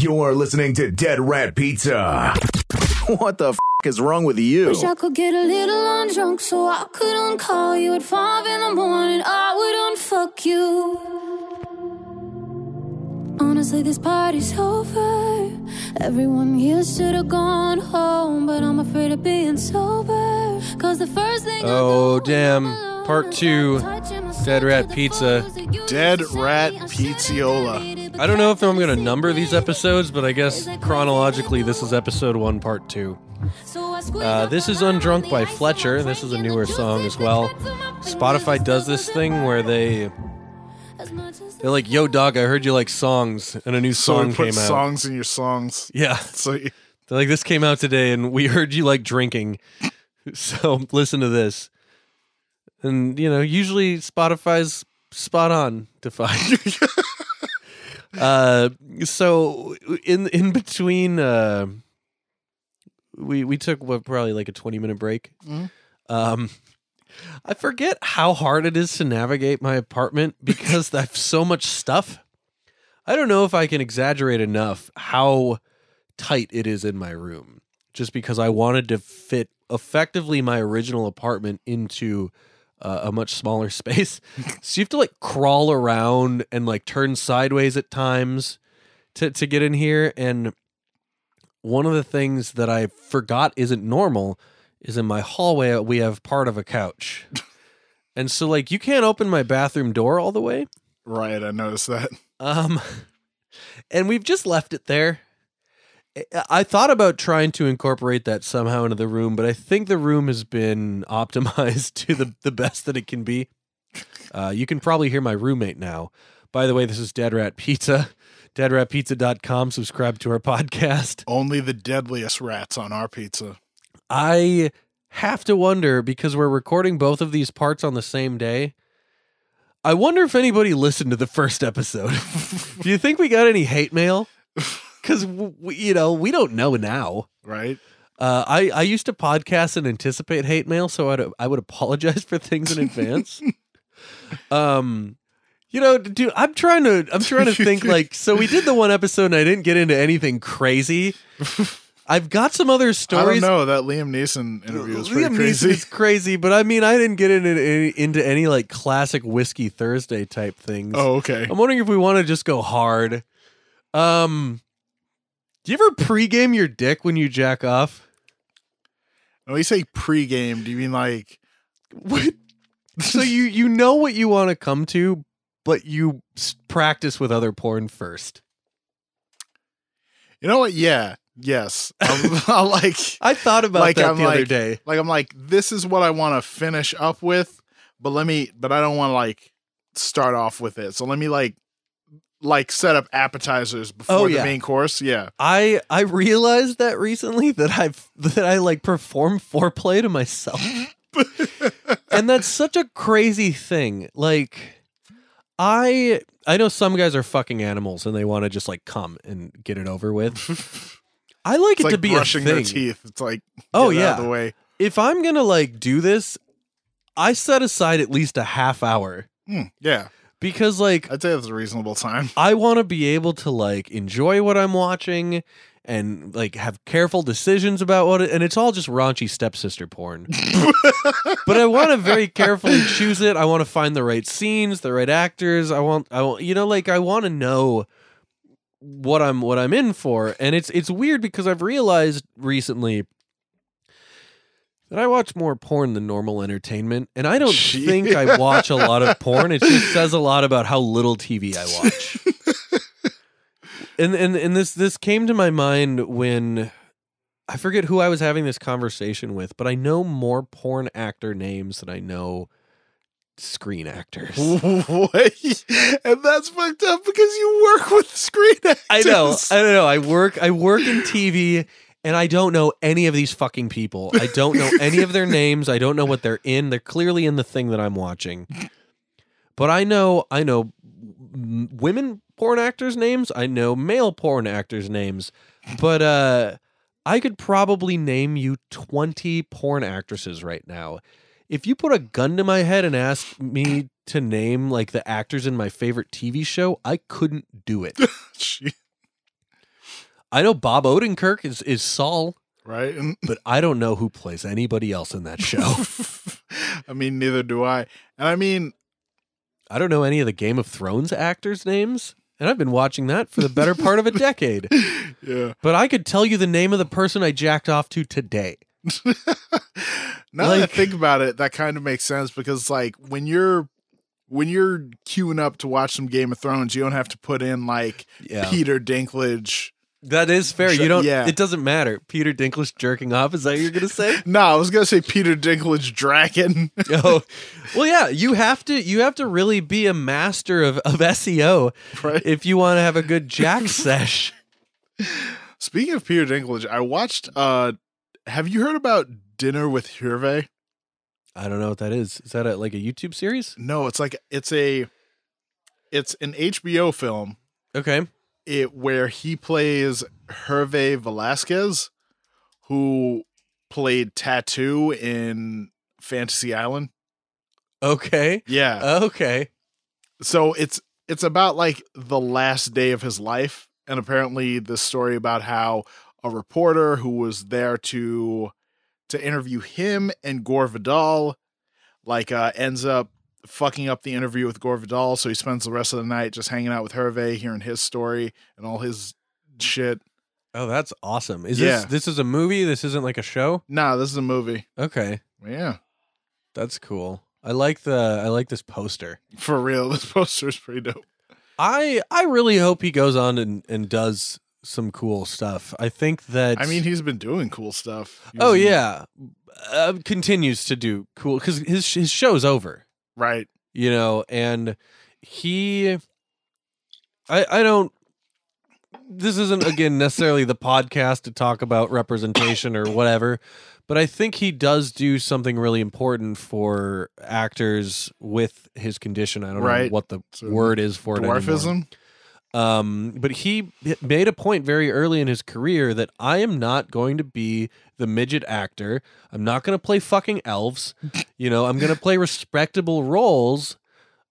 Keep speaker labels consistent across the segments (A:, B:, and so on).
A: You're listening to Dead Rat Pizza.
B: What the f is wrong with you?
C: Wish I could get a little undrunk so I could uncall you at five in the morning. I would unfuck you. Honestly, this party's over. Everyone here should have gone home, but I'm afraid of being sober. Cause the first thing
D: Oh,
C: do
D: damn. Part two, Dead Rat Pizza.
C: clothes that you
E: Dead Rat
C: say. I said
E: Pizziola.
D: I don't know if I'm going to number these episodes, but I guess chronologically, this is episode one, part two.
C: So
D: Uh, this is Undrunk by Fletcher. This is a newer song as well.
C: that cut through my
D: Spotify does this thing where they
C: As much as
D: they're like, "Yo, dog, I heard you like songs," and a new song
E: put
D: came out.
E: songs in your songs.
D: Yeah,
E: So you-
D: they're like, "This came out today, and we heard you like drinking, so listen to this." And you know, usually Spotify's spot on to find. uh, so in in between, uh, we we took what probably like a twenty minute break.
E: Mhm.
D: Um, I forget how hard it is to navigate my apartment because I have so much stuff. I don't know if I can exaggerate enough how tight it is in my room. Just because I wanted to fit effectively my original apartment into uh, a much smaller space. so you have to like crawl around and like turn sideways at times to to get in here and one of the things that I forgot isn't normal is in my hallway we have part of a couch. and so like you can't open my bathroom door all the way.
E: right, I noticed that.
D: Um, and we've just left it there. I- thought about trying to incorporate that somehow into the room, but I think the room has been optimized to the, the best that it can be. Uh, you can probably hear my roommate now. By the way, this is Dead Rat Pizza. DeadRatPizza.com. Subscribe to our podcast.
E: Only the deadliest rats on our pizza.
D: I have to wonder because we're recording both of these parts on the same day. I wonder if anybody listened to the first episode. Do you think we got any hate mail? Because you know we don't know now.
E: Right?
D: Uh, I I used to podcast and anticipate hate mail, so I'd I would apologize for things in advance. um, you know, dude, I'm trying to I'm trying to think like so. We did the one episode, and I didn't get into anything crazy. I've got some other
E: I
D: stories.
E: don't know. That Liam Neeson interview pretty
D: Liam
E: crazy.
D: Neeson is crazy, but I mean, I didn't get into any, into any like classic whiskey Thursday type things.
E: Oh, okay.
D: I'm wondering if we want to just go hard. Um, do you ever pregame your dick when you jack off?
E: When you say pregame, do you mean like
D: What? so you you know what you want to come to, but you practice with other porn first.
E: you know what? Yeah. Yes. I'm, I'm like
D: I thought about
E: Like,
D: that
E: I'm
D: the other day.
E: like I'm like this is what I want to finish up with, but let me but I don't want to like start off with it. So let me like like set up appetizers before
D: Oh,
E: the main course. Yeah.
D: I I realized that recently that I've that I like perform foreplay to myself. and that's such a crazy thing. Like I I know some guys are fucking animals and they want to just like come and get it over with. I like
E: It's
D: it
E: like
D: to be
E: brushing
D: a thing.
E: their teeth. It's like
D: Oh,
E: get out of
D: yeah.
E: the way.
D: If I'm going to like do this, I set aside at least a half hour
E: Hmm, yeah.
D: Because like
E: I'd say that's a reasonable time.
D: I want to be able to like enjoy what I'm watching and like have careful decisions about what it, and it's all just raunchy stepsister porn. but I want to very carefully choose it. I want to find the right scenes, the right actors. I want I want you know like I want to know what I'm what I'm in for. And it's it's weird because I've realized recently that I watch more porn than normal entertainment, and I don't
E: Gee.
D: think I watch a lot of porn. It just says a lot about how little TV I watch. and and and this this came to my mind when I forget who I was having this conversation with, but I know more porn actor names than I know screen actors.
E: Wait, and that's fucked up because you work with screen actors.
D: I know, I don't know. I work I work in TV and I don't know any of these fucking people. I don't know any of their names. I don't know what they're in. They're clearly in the thing that I'm watching. But I know I know women porn actors names. I know male porn actors names. But uh I could probably name you 20 porn actresses right now. If you put a gun to my head and asked me to name like the actors in my favorite TV show, I couldn't do it. I know Bob Odenkirk is is Saul,
E: right? And
D: but I don't know who plays anybody else in that show.
E: I mean, neither do I. And I mean,
D: I don't know any of the Game of Thrones actors' names, and I've been watching that for the better part of a decade.
E: yeah.
D: But I could tell you the name of the person I jacked off to today.
E: now that I think about it, that kind of makes sense because like when you're when you're queuing up to watch some Game of Thrones, you don't have to put in like
D: Yeah,
E: Peter Dinklage.
D: That is fair. You don't.
E: yeah.
D: It doesn't matter. Peter Dinklage jerking off. Is that what you're gonna say?
E: No, I was gonna say Peter Dinklage Dragon.
D: oh, well, yeah. You have to. You have to really be a master of of SEO
E: right.
D: if you want to have a good Jack sesh.
E: Speaking of Peter Dinklage, I watched. uh Have you heard about Dinner with Hervé?
D: I don't know what that is. Is that a, like a YouTube series?
E: No, it's like it's a it's an HBO film
D: Okay.
E: It where he plays Hervé Velasquez, who played Tattoo in Fantasy Island.
D: Okay.
E: Yeah.
D: Okay.
E: so it's it's about like the last day of his life, and apparently the story about how a reporter who was there to to interview him and Gore Vidal, like uh, ends up fucking up the interview with Gore Vidal, so he spends the rest of the night just hanging out with Hervé, hearing his story and all his shit.
D: Oh, that's awesome. Is
E: Yeah.
D: this this is a movie? This isn't like a show?
E: Nah, this is a movie.
D: Okay.
E: Yeah,
D: That's cool. I like the I like this poster.
E: for real. This poster is pretty dope.
D: I I really hope he goes on and, and does some cool stuff. I think that
E: I mean, he's been doing cool stuff.
D: Oh yeah. Uh, continues to do cool cuz his his show's over,
E: right.
D: you know, and he I I don't this isn't again necessarily the podcast to talk about representation or whatever, but I think he does do something really important for actors with his condition. I don't know
E: Right.
D: what the
E: So,
D: word is for it.
E: Dwarfism.
D: Um, but he made a point very early in his career that I am not going to be the midget actor. I'm not going to play fucking elves. You know, I'm going to play respectable roles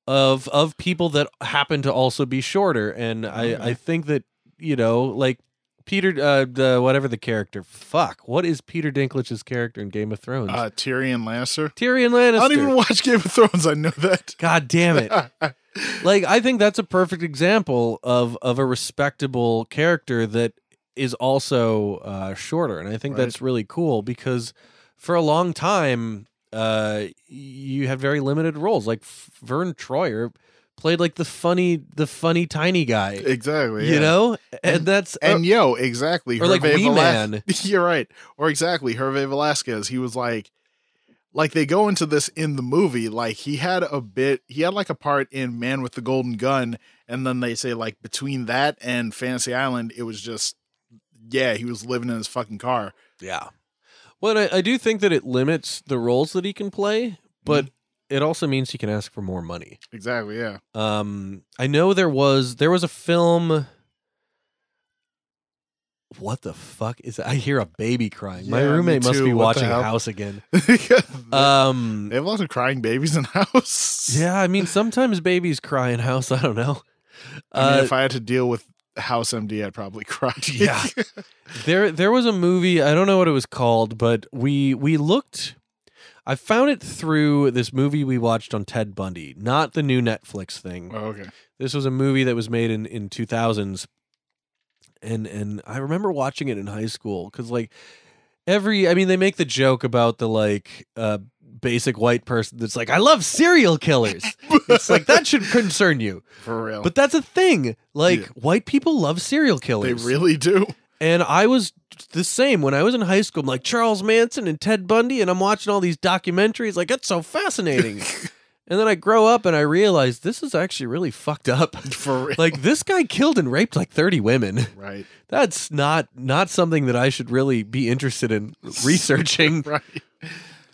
D: of of people that happen to also be shorter. And I I think that you know, like Peter, uh, the whatever the character. Fuck, what is Peter Dinklage's character in Game of Thrones?
E: Uh, Tyrion Lannister.
D: Tyrion Lannister.
E: I don't even watch Game of Thrones. I know that.
D: God damn it. like I think that's a perfect example of of a respectable character that is also uh, shorter, and I think
E: Right.
D: that's really cool because for a long time uh, you had very limited roles. Like F- Vern Troyer played like the funny the funny tiny guy,
E: exactly.
D: you
E: yeah.
D: know, and, that's
E: And yo, exactly.
D: or like
E: Hervé
D: Wee
E: Velas-
D: Man.
E: You're right. Or exactly. Hervé Velasquez. He was like, like they go into this in the movie. Like he had a bit. He had like a part in Man with the Golden Gun, and then they say like between that and Fantasy Island, it was just yeah, he was living in his fucking car.
D: Yeah. Well, I, I do think that it limits the roles that he can play, but
E: Mm-hmm.
D: it also means he can ask for more money.
E: Exactly. Yeah.
D: Um, I know there was there was a film. What the fuck is that? I hear a baby crying. My
E: Yeah, me
D: roommate must be
E: What
D: watching? House again.
E: they
D: Um,
E: have lots of crying babies in house.
D: yeah, I mean sometimes babies cry in House. I don't know.
E: I mean,
D: Uh,
E: if I had to deal with House MD, I'd probably cry.
D: Yeah. there there was a movie i don't know what it was called but we we looked i found it through this movie we watched on ted bundy not the new netflix thing
E: oh, okay.
D: this was a movie that was made in in 2000s and and i remember watching it in high school because like every i mean they make the joke about the like uh basic white person that's like i love serial killers it's like that should concern you
E: For real.
D: but that's a thing like
E: Yeah.
D: white people love serial killers.
E: they really do.
D: and I was the same when I was in high school. I'm like Charles Manson and Ted Bundy, and I'm watching all these documentaries. Like, it's so fascinating. and then I grow up and I realize this is actually really fucked up.
E: For real.
D: like, this guy killed and raped like 30 women.
E: right.
D: That's not not something that I should really be interested in researching.
E: Right.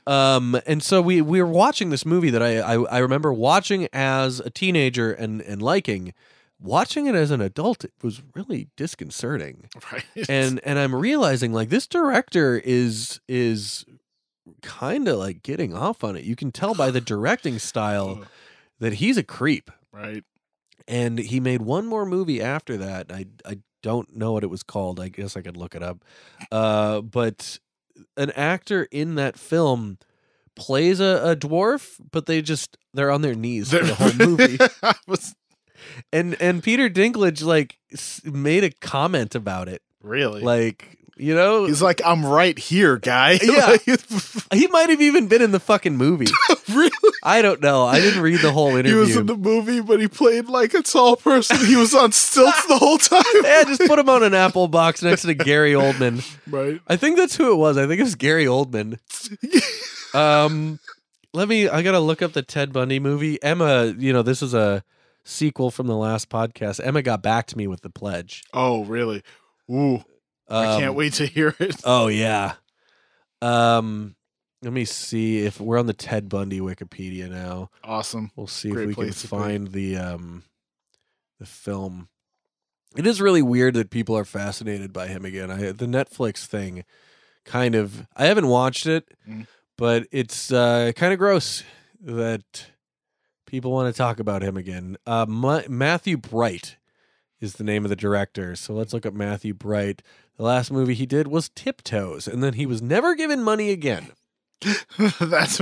D: Um, and so we we were watching this movie that I, I I remember watching as a teenager and and liking. Watching it as an adult, it was really disconcerting
E: Right.
D: and and I'm realizing like this director is is kind of like getting off on it. You can tell by the directing style that he's a creep.
E: right.
D: And he made one more movie after that. I I don't know what it was called. I guess I could look it up. Uh, but an actor in that film plays a, a dwarf, but they just they're on their knees for the whole movie.
E: Was-
D: and and Peter Dinklage like made a comment about it,
E: really?
D: like you know,
E: He's like, I'm right here, guy.
D: Yeah. He might have even been in the fucking movie.
E: really?
D: I don't know. I didn't read the whole interview.
E: He was in the movie, but he played like a tall person. He was on stilts the whole time.
D: yeah, just put him on an apple box next to Gary Oldman.
E: right.
D: I think that's who it was. I think it was Gary Oldman. Um, let me. I gotta look up the Ted Bundy movie. Emma, you know, this is a sequel from the last podcast. Emma got back to me with the pledge.
E: Oh, really? Ooh, I
D: Um,
E: can't wait to hear it.
D: Oh yeah. Um, let me see if we're on the Ted Bundy Wikipedia now.
E: Awesome.
D: We'll see
E: Great
D: if we can
E: place to be.
D: find the um the film. It is really weird that people are fascinated by him again. I the Netflix thing kind of I haven't watched it,
E: Mm.
D: but it's uh kind of gross that people want to talk about him again. Uh Ma- Matthew Bright is the name of the director. So let's look up Matthew Bright. The last movie he did was Tiptoes, and then he was never given money again.
E: that's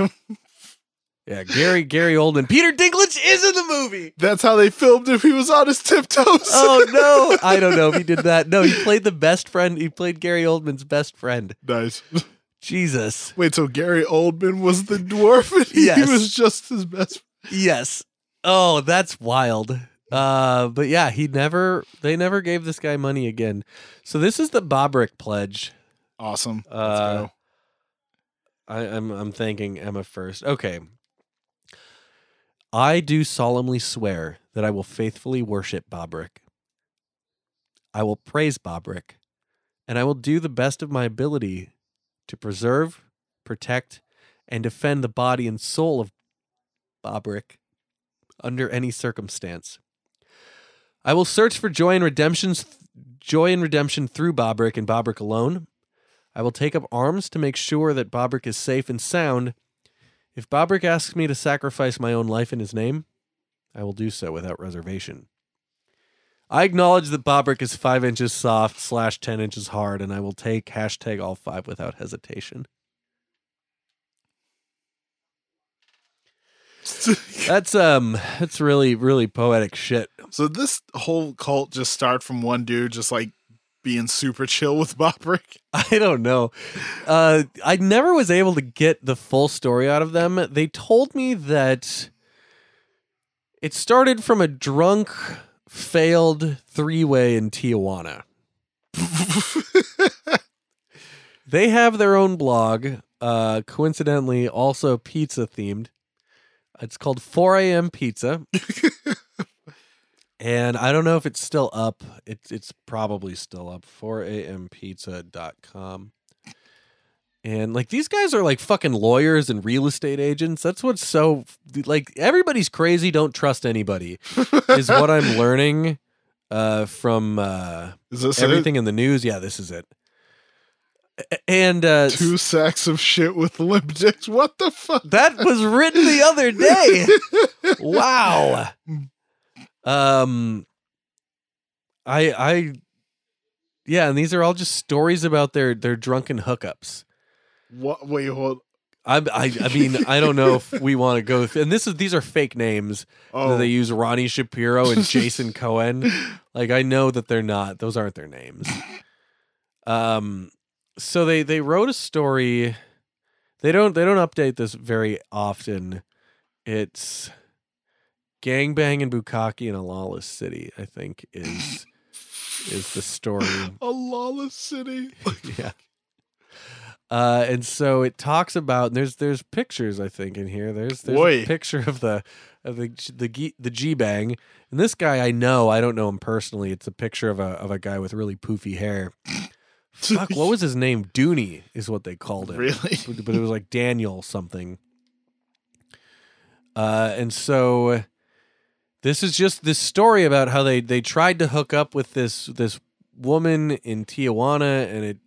D: Yeah, Gary Gary Oldman. Peter Dinklage is in the movie.
E: that's how they filmed him. He was on his tiptoes.
D: Oh no! I don't know if he did that. No, he played the best friend. He played Gary Oldman's best friend.
E: nice.
D: Jesus.
E: Wait, so Gary Oldman was the dwarf, and he
D: Yes.
E: was just his best. Friend.
D: Yes. Oh, that's wild. Uh, but yeah, he never. They never gave this guy money again. So this is the Bobrick pledge.
E: Awesome. Let's
D: Uh,
E: go.
D: I, I'm I'm thanking Emma first. Okay. I do solemnly swear that I will faithfully worship Bobrick. I will praise Bobrick, and I will do the best of my ability to preserve, protect, and defend the body and soul of Bobrick under any circumstance. I will search for joy and redemption's joy and redemption through Bobrick and Bobrick alone. I will take up arms to make sure that Bobrick is safe and sound. If Bobrick asks me to sacrifice my own life in his name, I will do so without reservation. I acknowledge that Bobrick is five inches soft slash ten inches hard, and I will take hashtag all five without hesitation. That's um that's really, really poetic shit.
E: so this whole cult just started from one dude just like being super chill with Bobrick.
D: I don't know. Uh, I never was able to get the full story out of them. They told me that it started from a drunk, failed three way in Tijuana. They have their own blog, uh, coincidentally, also pizza themed. It's called 4 a.m. Pizza. and I don't know if it's still up. It's it's probably still up. 4ampizza.com. And like these guys are like fucking lawyers and real estate agents. That's what's so like everybody's crazy. Don't trust anybody is what I'm learning uh, from uh,
E: Is this
D: everything in the news. Yeah, this is it. And uh.
E: Two sacks of shit with limp dicks. What the fuck?
D: that was written the other day. wow. Um I I yeah, and these are all just stories about their their drunken hookups.
E: What? Wait, hold.
D: I I, I mean, I don't know if we want to go th- and this is these are fake names.
E: Oh,
D: They use Ronnie Shapiro and Jason Cohen. Like I know that they're not. Those aren't their names. Um so they they wrote a story. They don't they don't update this very often. It's gangbang and bukkake in a lawless city, I think is is the story.
E: a lawless city.
D: yeah. Uh, and so it talks about and there's there's pictures I think in here. There's there's
E: Boy.
D: a picture of the of the the the G bang, and this guy I know I don't know him personally. It's a picture of a of a guy with really poofy hair. Fuck, what was his name? Dooney is what they called him
E: Really?
D: but but it was like Daniel something. Uh, and so this is just this story about how they they tried to hook up with this this woman in Tijuana, and it.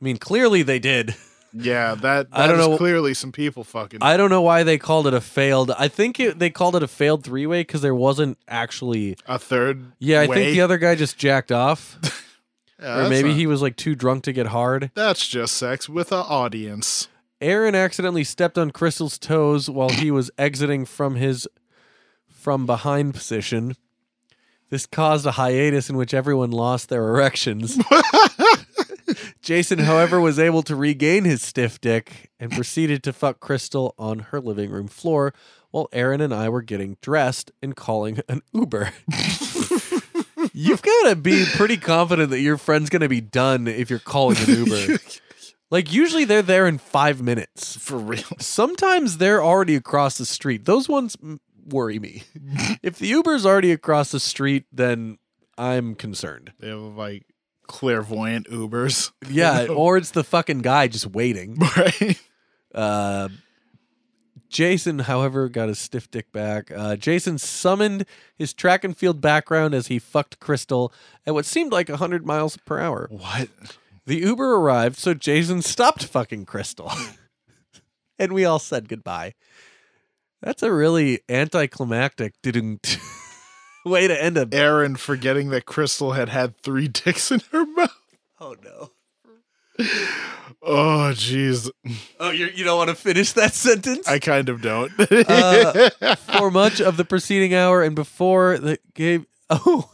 D: I mean, clearly they did.
E: Yeah, that.
D: I don't
E: is
D: know-
E: Clearly, some people fucking.
D: I don't know why they called it a failed. I think it, they called it a failed three way because there wasn't actually.
E: a third.
D: Yeah, I
E: way.
D: think the other guy just jacked off.
E: Yeah,
D: or maybe
E: not-
D: he was like too drunk to get hard.
E: That's just sex with an audience.
D: Aaron accidentally stepped on Crystal's toes while he was exiting from his from behind position. This caused a hiatus in which everyone lost their erections. Jason, however, was able to regain his stiff dick and proceeded to fuck Crystal on her living room floor while Aaron and I were getting dressed and calling an Uber. You've got to be pretty confident that your friend's going to be done if you're calling an Uber. Like, usually they're there in five minutes.
E: For real.
D: Sometimes they're already across the street. Those ones worry me. if the Uber's already across the street, then I'm concerned.
E: They have like clairvoyant Ubers.
D: Yeah, or it's the fucking guy just waiting.
E: Right?
D: Uh, Jason, however, got his stiff dick back. Uh, Jason summoned his track and field background as he fucked Crystal at what seemed like 100 miles per hour.
E: What?
D: The Uber arrived, so Jason stopped fucking Crystal. and we all said goodbye. That's a really anticlimactic didn't way to end a
E: Aaron forgetting that Crystal had had three dicks in her mouth.
D: Oh no.
E: Oh, jeez.
D: Oh, you you don't want to finish that sentence?
E: I kind of don't.
D: Uh, for much of the preceding hour and before the game. Oh,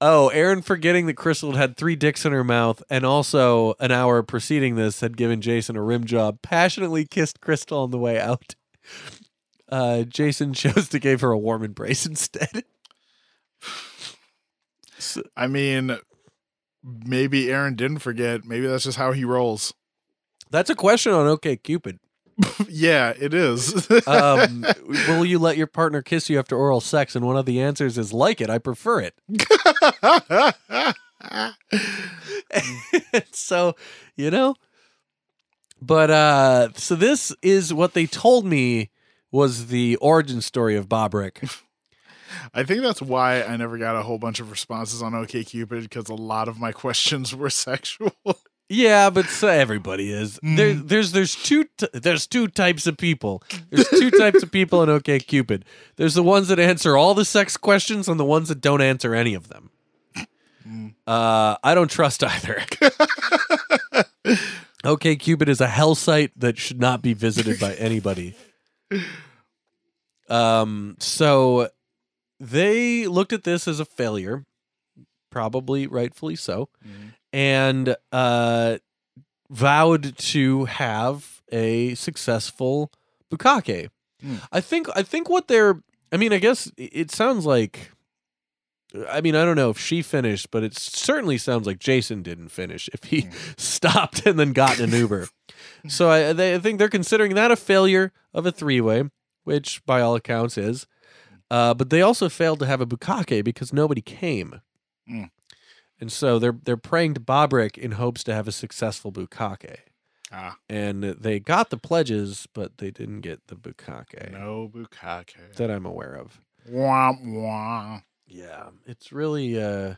D: oh, Aaron forgetting that Crystal had three dicks in her mouth, and also an hour preceding this had given Jason a rim job. Passionately kissed Crystal on the way out. Uh, Jason chose to give her a warm embrace instead.
E: I mean, maybe Aaron didn't forget. Maybe that's just how he rolls.
D: That's a question on OK Cupid.
E: yeah, it is.
D: Um, will you let your partner kiss you after oral sex? And one of the answers is like it. I prefer it. so you know but uh so this is what they told me was the origin story of Bobrick
E: I think that's why I never got a whole bunch of responses on OKCupid because a lot of my questions were sexual.
D: yeah but so everybody is. There, there's there's two t- there's two types of people. There's two types of people in OkCupid there's the ones that answer all the sex questions and the ones that don't answer any of them. Uh i don't trust either. OkCupid is a hell site that should not be visited by anybody. Um so they looked at this as a failure probably rightfully so and uh vowed to have a successful bukkake
E: Hmm.
D: i think i think what they're i mean i guess it- sounds like I mean, I don't know if she finished, but it certainly sounds like Jason didn't finish if he stopped and then got an Uber. so I, they, I think they're considering that a failure of a three way, which by all accounts is. Uh, but they also failed to have a bukkake because nobody came.
E: Mm.
D: And so they're they're praying to Bobrick in hopes to have a successful bukkake.
E: Ah,
D: And they got the pledges, but they didn't get the bukkake
E: no bukkake.
D: that I'm aware of.
E: Wah, wah.
D: Yeah, it's really uh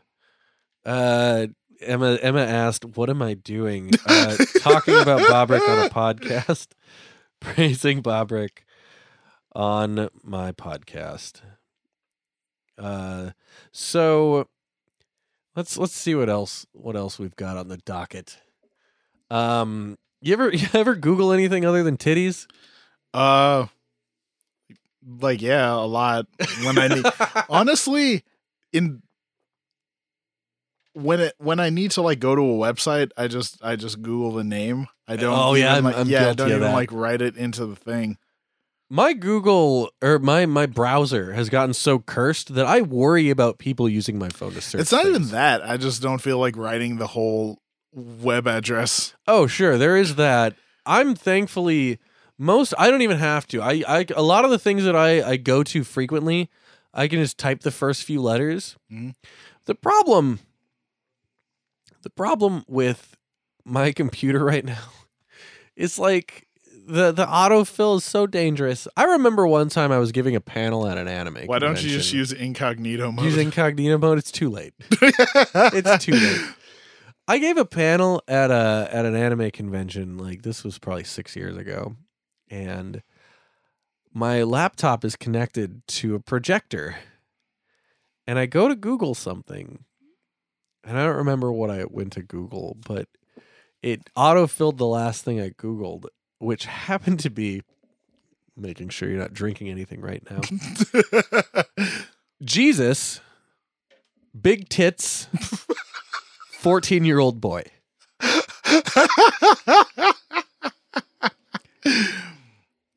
D: uh Emma Emma asked, "What am I doing?" Uh talking about Bobrick on a podcast, praising Bobrick on my podcast. Uh so let's let's see what else what else we've got on the docket. Um you ever you ever Google anything other than titties?
E: Uh, like yeah, a lot. When I need, honestly, in when it when I need to like go to a website, I just I just Google the name. I don't.
D: Oh, yeah,
E: even,
D: I'm-
E: like,
D: I'm
E: yeah, I don't even
D: that.
E: like write it into the thing.
D: My Google or my my browser has gotten so cursed that I worry about people using my phone to search.
E: it's not even that. I just don't feel like writing the whole web address.
D: Oh, sure, there is that. I'm thankfully most. I don't even have to. I, I a lot of the things that I I go to frequently, I can just type the first few letters.
E: Mhm.
D: The problem, the problem with my computer right now, is like the the autofill is so dangerous. I remember one time I was giving a panel at an anime.
E: Why don't you just use incognito mode?
D: use incognito mode? It's too late. it's too late. I gave a panel at a at an anime convention. Like this was probably six years ago, and my laptop is connected to a projector, and I go to Google something, and I don't remember what I went to Google, but it auto filled the last thing I Googled, which happened to be making sure you're not drinking anything right now. Jesus, big tits, 14 year old boy.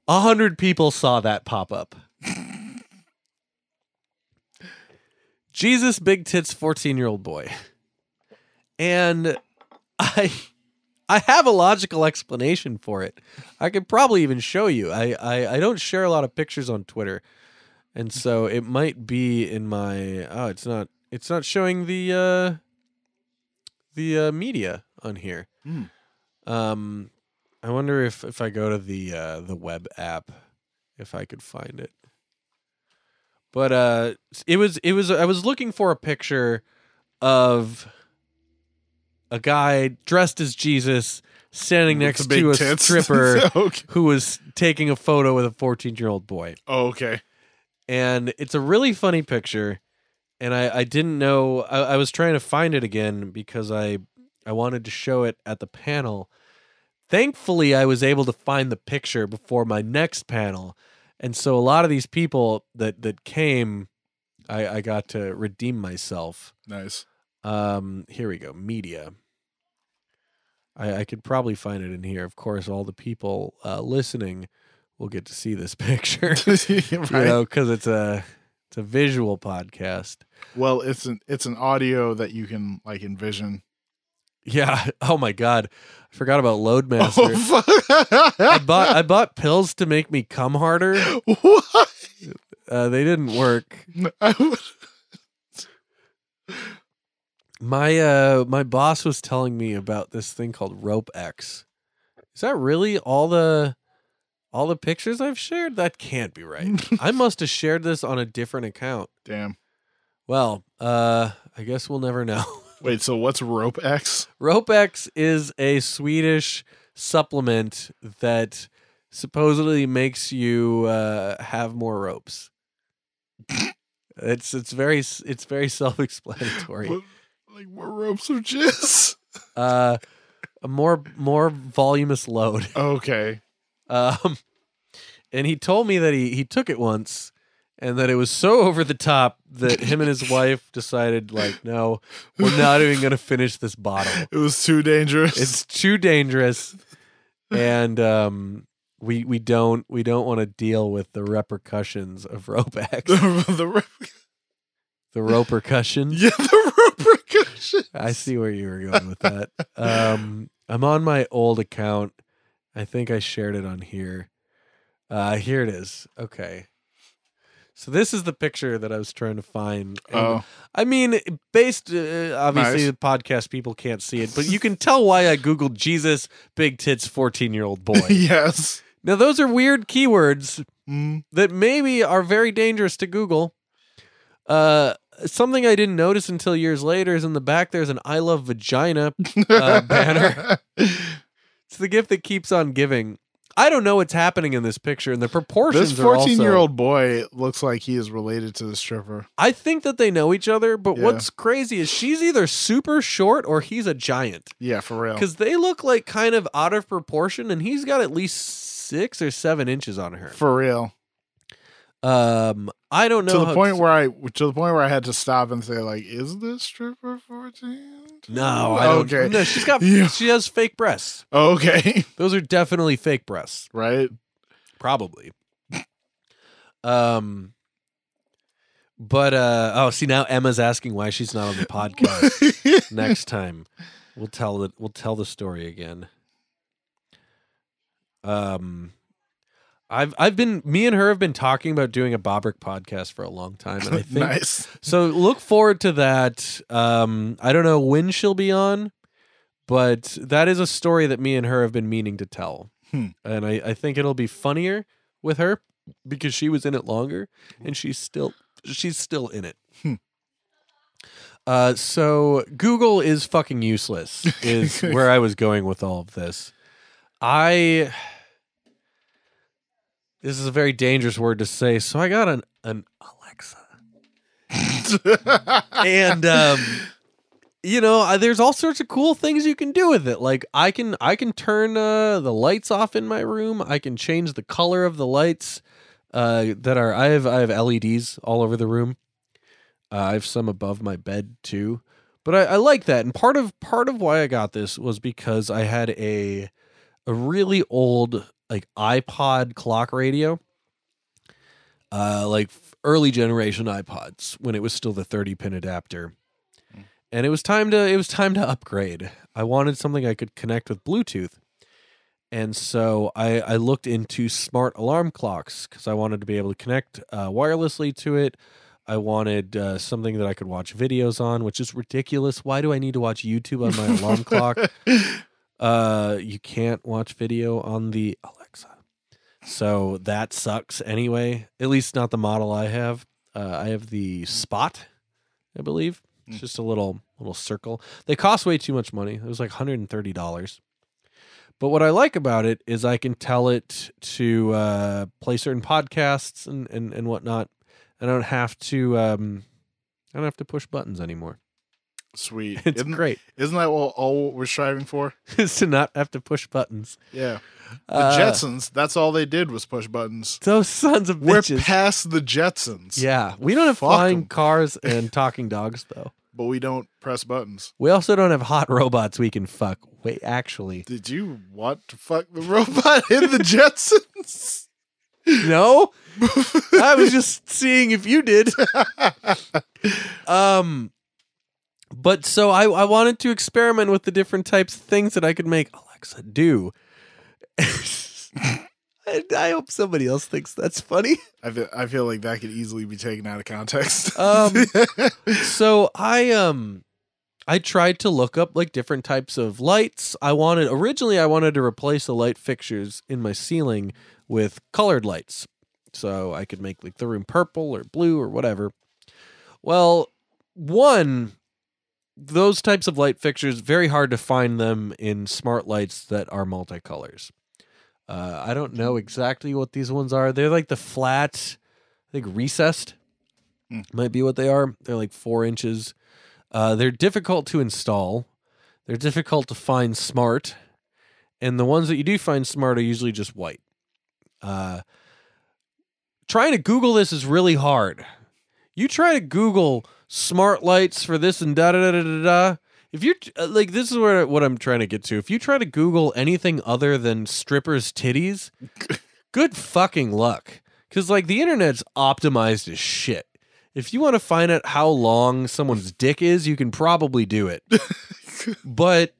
D: A hundred people saw that pop up. Jesus, big tits, 14 year old boy. And I I have a logical explanation for it. I could probably even show you. I, I, I don't share a lot of pictures on Twitter. And so it might be in my oh it's not it's not showing the uh the uh, media on here.
E: Hmm.
D: Um I wonder if if I go to the uh the web app if I could find it. But uh it was it was I was looking for a picture of a guy dressed as Jesus standing
E: With
D: next
E: the big
D: to a
E: tits.
D: stripper
E: okay.
D: who was taking a photo with a 14-year-old boy.
E: Oh, okay.
D: And it's a really funny picture and I I didn't know I, I was trying to find it again because I I wanted to show it at the panel. Thankfully, I was able to find the picture before my next panel. And so a lot of these people that that came I, I got to redeem myself.
E: Nice.
D: Um, here we go. Media. I, I could probably find it in here. Of course, all the people uh, listening will get to see this picture, you know, because it's a it's a visual podcast.
E: Well, it's an it's an audio that you can like envision.
D: Yeah. Oh my god, I forgot about Loadmaster.
E: Oh.
D: I bought I bought pills to make me come harder.
E: what?
D: Uh, they didn't work. My uh my boss was telling me about this thing called Rope X. Is that really all the all the pictures I've shared? That can't be right. I must have shared this on a different account.
E: Damn.
D: Well, uh I guess we'll never know.
E: Wait, so what's Rope X?
D: Rope X is a Swedish supplement that supposedly makes you uh have more ropes. it's it's very it's very self-explanatory.
E: Like more ropes of jizz?
D: uh a more more voluminous load
E: Okay.
D: um and he told me that he he took it once and that it was so over the top that him and his wife decided like no we're not even going to finish this bottle
E: It was too dangerous.
D: it's too dangerous and um we we don't we don't want to deal with the repercussions of rope
E: the, the rep-
D: the rope repercussions
E: yeah, the rope repercussions.
D: I see where you were going with that. Um, I'm on my old account. I think I shared it on here. Uh, here it is. Okay. So this is the picture that I was trying to find. And,
E: Oh,
D: I mean, based uh, obviously
E: Nice.
D: the podcast people can't see it, but you can tell why I googled Jesus big tits 14 year old boy.
E: yes.
D: now those are weird keywords
E: Mm.
D: that maybe are very dangerous to Google. Uh, something I didn't notice until years later is in the back. There's an "I love vagina" Uh, banner. It's the gift that keeps on giving. I don't know what's happening in this picture, and the proportions.
E: This 14 year old boy looks like he is related to the stripper.
D: I think that they know each other, but
E: Yeah.
D: what's crazy is she's either super short or he's a giant
E: Yeah, for real.
D: because they look like kind of out of proportion, and he's got at least six or seven inches on her.
E: For real.
D: Um, I don't know
E: To the point where I to the point where I had to stop and say like, is this stripper 14?
D: No, I don't.
E: Okay.
D: No, she's got.
E: Yeah.
D: She has fake breasts.
E: Okay.
D: Those are definitely fake breasts.
E: right?
D: Probably. Um. But uh oh, see now Emma's asking why she's not on the podcast. Next time, we'll tell it. We'll tell the story again. Um, I've I've been me and her have been talking about doing a Bobrick podcast for a long time, and I think
E: nice.
D: so. Look forward to that. Um, I don't know when she'll be on, but that is a story that me and her have been meaning to tell,
E: Hmm.
D: and I I think it'll be funnier with her because she was in it longer, and she's still she's still in it.
E: Hmm.
D: Uh, so Google is fucking useless. Is where I was going with all of this. I. This is a very dangerous word to say, so I got an an Alexa, and um, you know, I- there's all sorts of cool things you can do with it. Like I can I can turn uh, the lights off in my room. I can change the color of the lights uh, that are I have I have LEDs all over the room. Uh, I have some above my bed too. But I, I like that. And part of part of why I got this was because I had a a really old like iPod clock radio. Uh like early generation iPods when it was still the 30 pin adapter. And it was time to it was time to upgrade. I wanted something I could connect with Bluetooth. And so I, I looked into smart alarm clocks because I wanted to be able to connect uh, wirelessly to it. I wanted uh, something that I could watch videos on, which is ridiculous. Why do I need to watch YouTube on my alarm clock? Uh, you can't watch video on the Alexa, so that sucks anyway. At least not the model I have. Uh, I have the Spot, I believe. It's just a little little circle. They cost way too much money. It was like hundred and thirty dollars. But what I like about it is I can tell it to uh, play certain podcasts and, and, and whatnot. I don't have to um, I don't have to push buttons anymore.
E: Sweet.
D: It's
E: isn't,
D: great.
E: Isn't that all, all we're striving for?
D: is to not have to push buttons.
E: Yeah. The
D: Uh,
E: Jetsons, that's all they did was push buttons.
D: Those sons of bitches.
E: We're past the Jetsons.
D: yeah, we don't have
E: Fuck
D: flying
E: 'em.
D: cars and talking dogs though.
E: But we don't press buttons.
D: We also don't have hot robots we can fuck. Wait, actually,
E: Did you want to fuck the robot in the Jetsons?
D: no. I was just seeing if you did. um, but so I I wanted to experiment with the different types of things that I could make Alexa do. I hope somebody else thinks that's funny.
E: I feel, I feel like that could easily be taken out of context.
D: Um, so I um I tried to look up like different types of lights. I wanted originally I wanted to replace the light fixtures in my ceiling with colored lights. So I could make like the room purple or blue or whatever. Well, one those types of light fixtures very hard to find them in smart lights that are multicolors. Uh, I don't know exactly what these ones are. They're like the flat, I think recessed might be what they are. They're like four inches. Uh, they're difficult to install. They're difficult to find smart, and the ones that you do find smart are usually just white. Uh, trying to Google this is really hard. You try to Google smart lights for this and da da da da da. If you uh, like, this is where what I'm trying to get to. If you try to Google anything other than strippers' titties, good fucking luck. Because like the internet's optimized as shit. If you want to find out how long someone's dick is, you can probably do it. but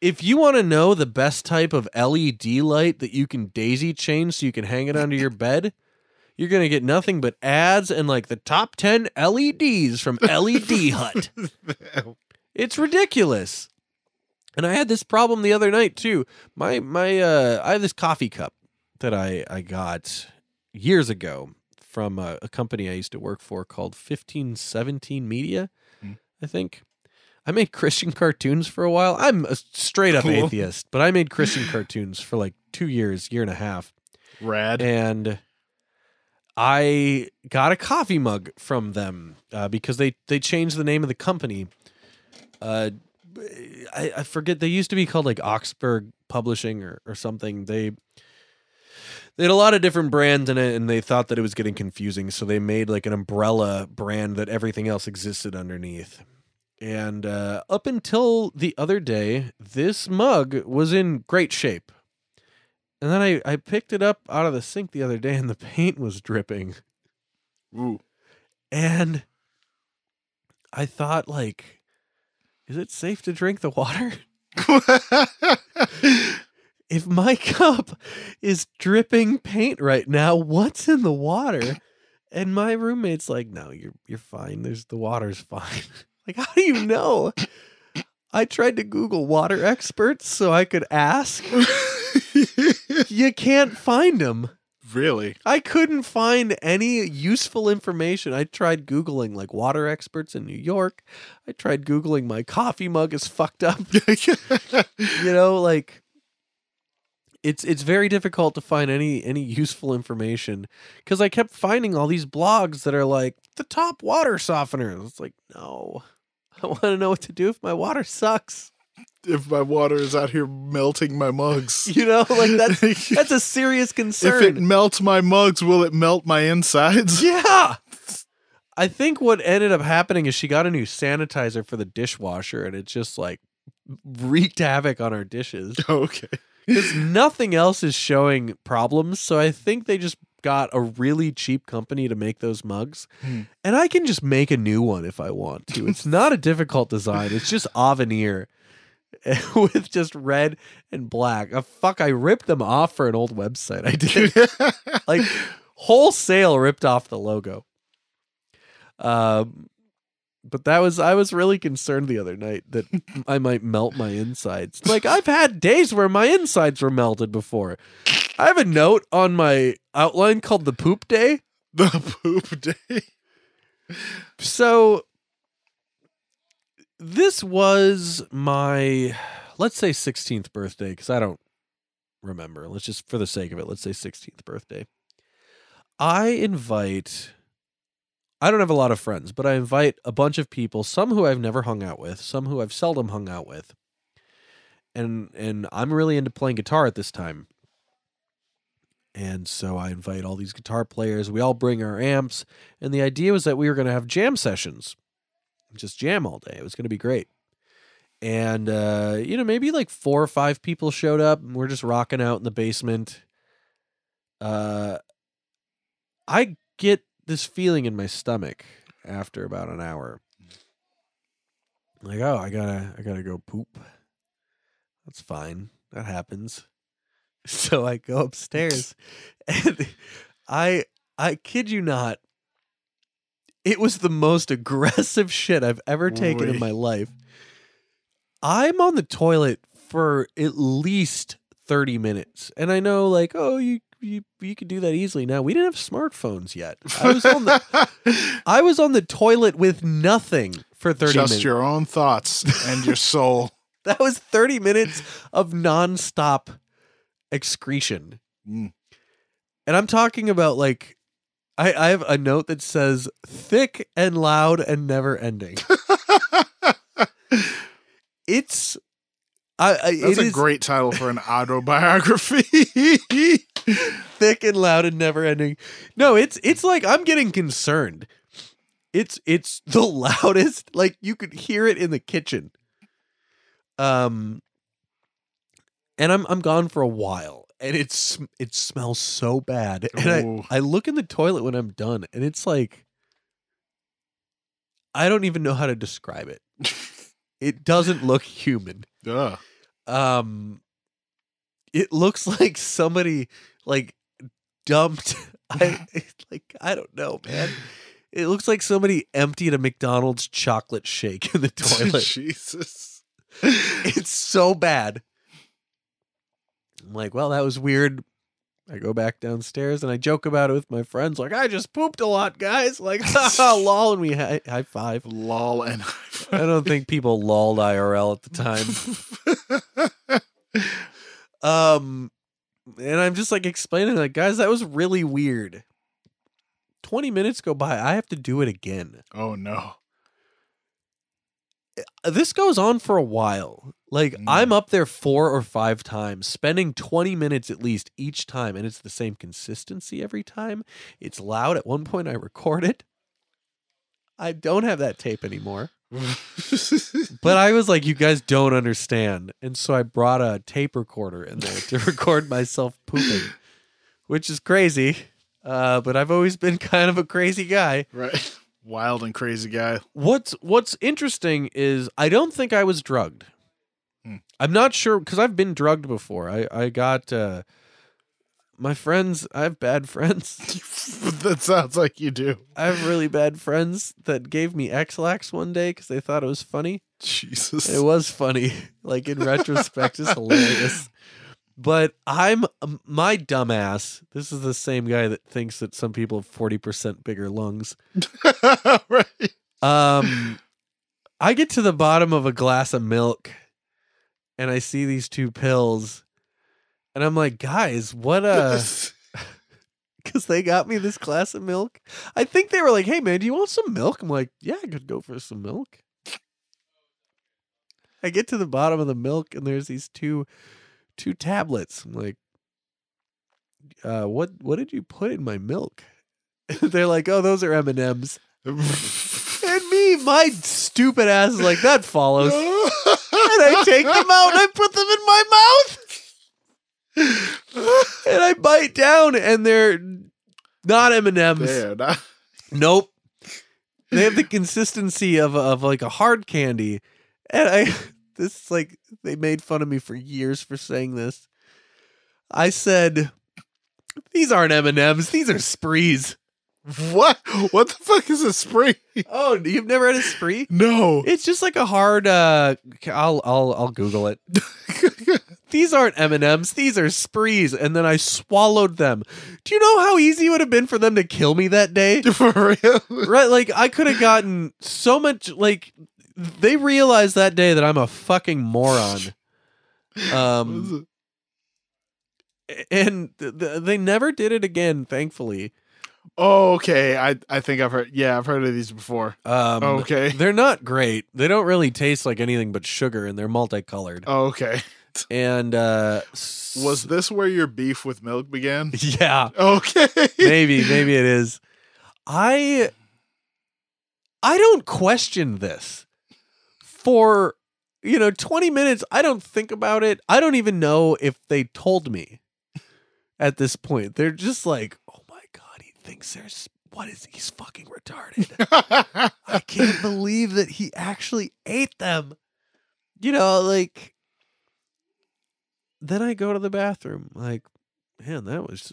D: if you want to know the best type of LED light that you can daisy chain so you can hang it under your bed, you're going to get nothing but ads and like the top 10 LEDs from LED Hut. It's ridiculous. And I had this problem the other night too. My my uh I have this coffee cup that I I got years ago from a, a company I used to work for called 1517 Media,
E: Hmm.
D: I think. I made Christian cartoons for a while. I'm a straight up
E: Cool.
D: atheist, but I made Christian cartoons for like 2 years, year and a half
E: Rad.
D: and I got a coffee mug from them uh, because they they changed the name of the company. Uh, I, I forget they used to be called like Augsburg Publishing or, or something. They they had a lot of different brands in it, and they thought that it was getting confusing, so they made like an umbrella brand that everything else existed underneath. And uh, up until the other day, this mug was in great shape. And then I, I picked it up out of the sink the other day and the paint was dripping.
E: Ooh.
D: And I thought, like, is it safe to drink the water? If my cup is dripping paint right now, what's in the water? And my roommate's like, No, you're you're fine. There's the water's fine. like, how do you know? I tried to Google water experts so I could ask. you can't find them.
E: really?
D: I couldn't find any useful information. I tried Googling like water experts in New York. I tried Googling my coffee mug is fucked up. you know, like it's it's very difficult to find any any useful information because I kept finding all these blogs that are like the top water softeners. It's like, no. I want to know what to do if my water sucks.
E: If my water is out here melting my mugs.
D: You know, like that's that's a serious concern.
E: If it melts my mugs, will it melt my insides?
D: yeah. I think what ended up happening is she got a new sanitizer for the dishwasher and it just like wreaked havoc on our dishes.
E: Okay.
D: because nothing else is showing problems. So I think they just got a really cheap company to make those mugs,
E: Hmm.
D: and I can just make a new one if I want to. It's not a difficult design. It's just avenir with just red and black. Uh, fuck, I ripped them off for an old website. I did like wholesale ripped off the logo. Um. But that was I was really concerned the other night that I might melt my insides. Like I've had days where my insides were melted before. I have a note on my outline called the poop day.
E: the poop day.
D: So this was my let's say 16th birthday cuz I don't remember. Let's just for the sake of it, let's say 16th birthday. I invite I don't have a lot of friends, but I invite a bunch of people, some who I've never hung out with, some who I've seldom hung out with. And and I'm really into playing guitar at this time. And so I invite all these guitar players. We all bring our amps, and the idea was that we were going to have jam sessions. Just jam all day. It was going to be great. And uh, you know, maybe like four or five people showed up and we're just rocking out in the basement. Uh I get this feeling in my stomach after about an hour. Like, oh, I gotta I gotta go poop. That's fine. That happens. So I go upstairs and I I kid you not. It was the most aggressive shit I've ever taken in my life. I'm on the toilet for at least 30 minutes. And I know like, oh, you you you could do that easily now. We didn't have smartphones yet. I was on the I was on the toilet with nothing for 30
E: Just
D: minutes.
E: your own thoughts and your soul.
D: That was 30 minutes of nonstop excretion.
E: Mm.
D: And I'm talking about like I, I have a note that says thick and loud and never ending. it's I, I
E: That's a
D: is
E: great title for an autobiography.
D: thick and loud and never ending. No, it's it's like I'm getting concerned. It's it's the loudest like you could hear it in the kitchen. Um and I'm I'm gone for a while and it's it smells so bad. And
E: Ooh.
D: I I look in the toilet when I'm done and it's like I don't even know how to describe it. It doesn't look human
E: Ugh.
D: um it looks like somebody like dumped I like I don't know, man. It looks like somebody emptied a McDonald's chocolate shake in the toilet.
E: Jesus.
D: it's so bad. I'm like, well, that was weird. I go back downstairs and I joke about it with my friends, like, I just pooped a lot, guys. Like, lol, and we hi- high five.
E: Lol and
D: I don't think people lolled IRL at the time. Um, and I'm just like explaining, like, guys, that was really weird. 20 minutes go by. I have to do it again.
E: oh no.
D: Uh, This goes on for a while. Like,
E: Mm.
D: I'm up there four or five times, spending 20 minutes at least each time, and it's the same consistency every time. It's loud. At one point, I record it. I don't have that tape anymore. But I was like, you guys don't understand. And so I brought a tape recorder in there to record myself pooping, which is crazy. Uh, but I've always been kind of a crazy guy.
E: right. Wild and crazy guy.
D: What's what's interesting is I don't think I was drugged.
E: Hmm.
D: I'm not sure because I've been drugged before. I I got uh, my friends. I have bad friends.
E: that sounds like you do.
D: I have really bad friends that gave me Ex-Lax one day because they thought it was funny.
E: Jesus.
D: It was funny. Like in retrospect, it's hilarious. But I'm um, my dumbass. This is the same guy that thinks that some people have forty percent bigger lungs.
E: right.
D: Um, I get to the bottom of a glass of milk, and I see these two pills, and I'm like, guys, what? Uh, because they got me this glass of milk. I think they were like, hey man, do you want some milk? I'm like, yeah, I could go for some milk. I get to the bottom of the milk and there's these two two tablets. I'm like, uh, what what did you put in my milk? They're like, oh, those are M and M's. And me, my stupid ass is like, that follows. and I take them out and I put them in my mouth. and I bite down and they're not M and M's. Nope. They have the consistency of of like a hard candy, and I this is like they made fun of me for years for saying this. I said, "These aren't M and M's. These are sprees."
E: What? What the fuck is a spree?
D: Oh, you've never had a spree?
E: No.
D: It's just like a hard. uh I'll I'll I'll Google it. These aren't M and M's. These are sprees, and then I swallowed them. Do you know how easy it would have been for them to kill me that day?
E: For real?
D: right like i could have gotten so much like they realized that day that i'm a fucking moron um and th- th- they never did it again thankfully
E: Oh, okay. I I think I've heard. Yeah, I've heard of these before.
D: um
E: Okay.
D: they're not great they don't really taste like anything but sugar and they're multicolored
E: Oh, okay.
D: and uh
E: Was this where your beef with milk began?
D: yeah
E: Okay.
D: maybe maybe it is i i don't question this for you know 20 minutes i don't think about it. I don't even know if they told me at this point. They're just like oh my god he thinks there's what is he's fucking retarded. I can't believe that he actually ate them. You know like then i go to the bathroom like man that was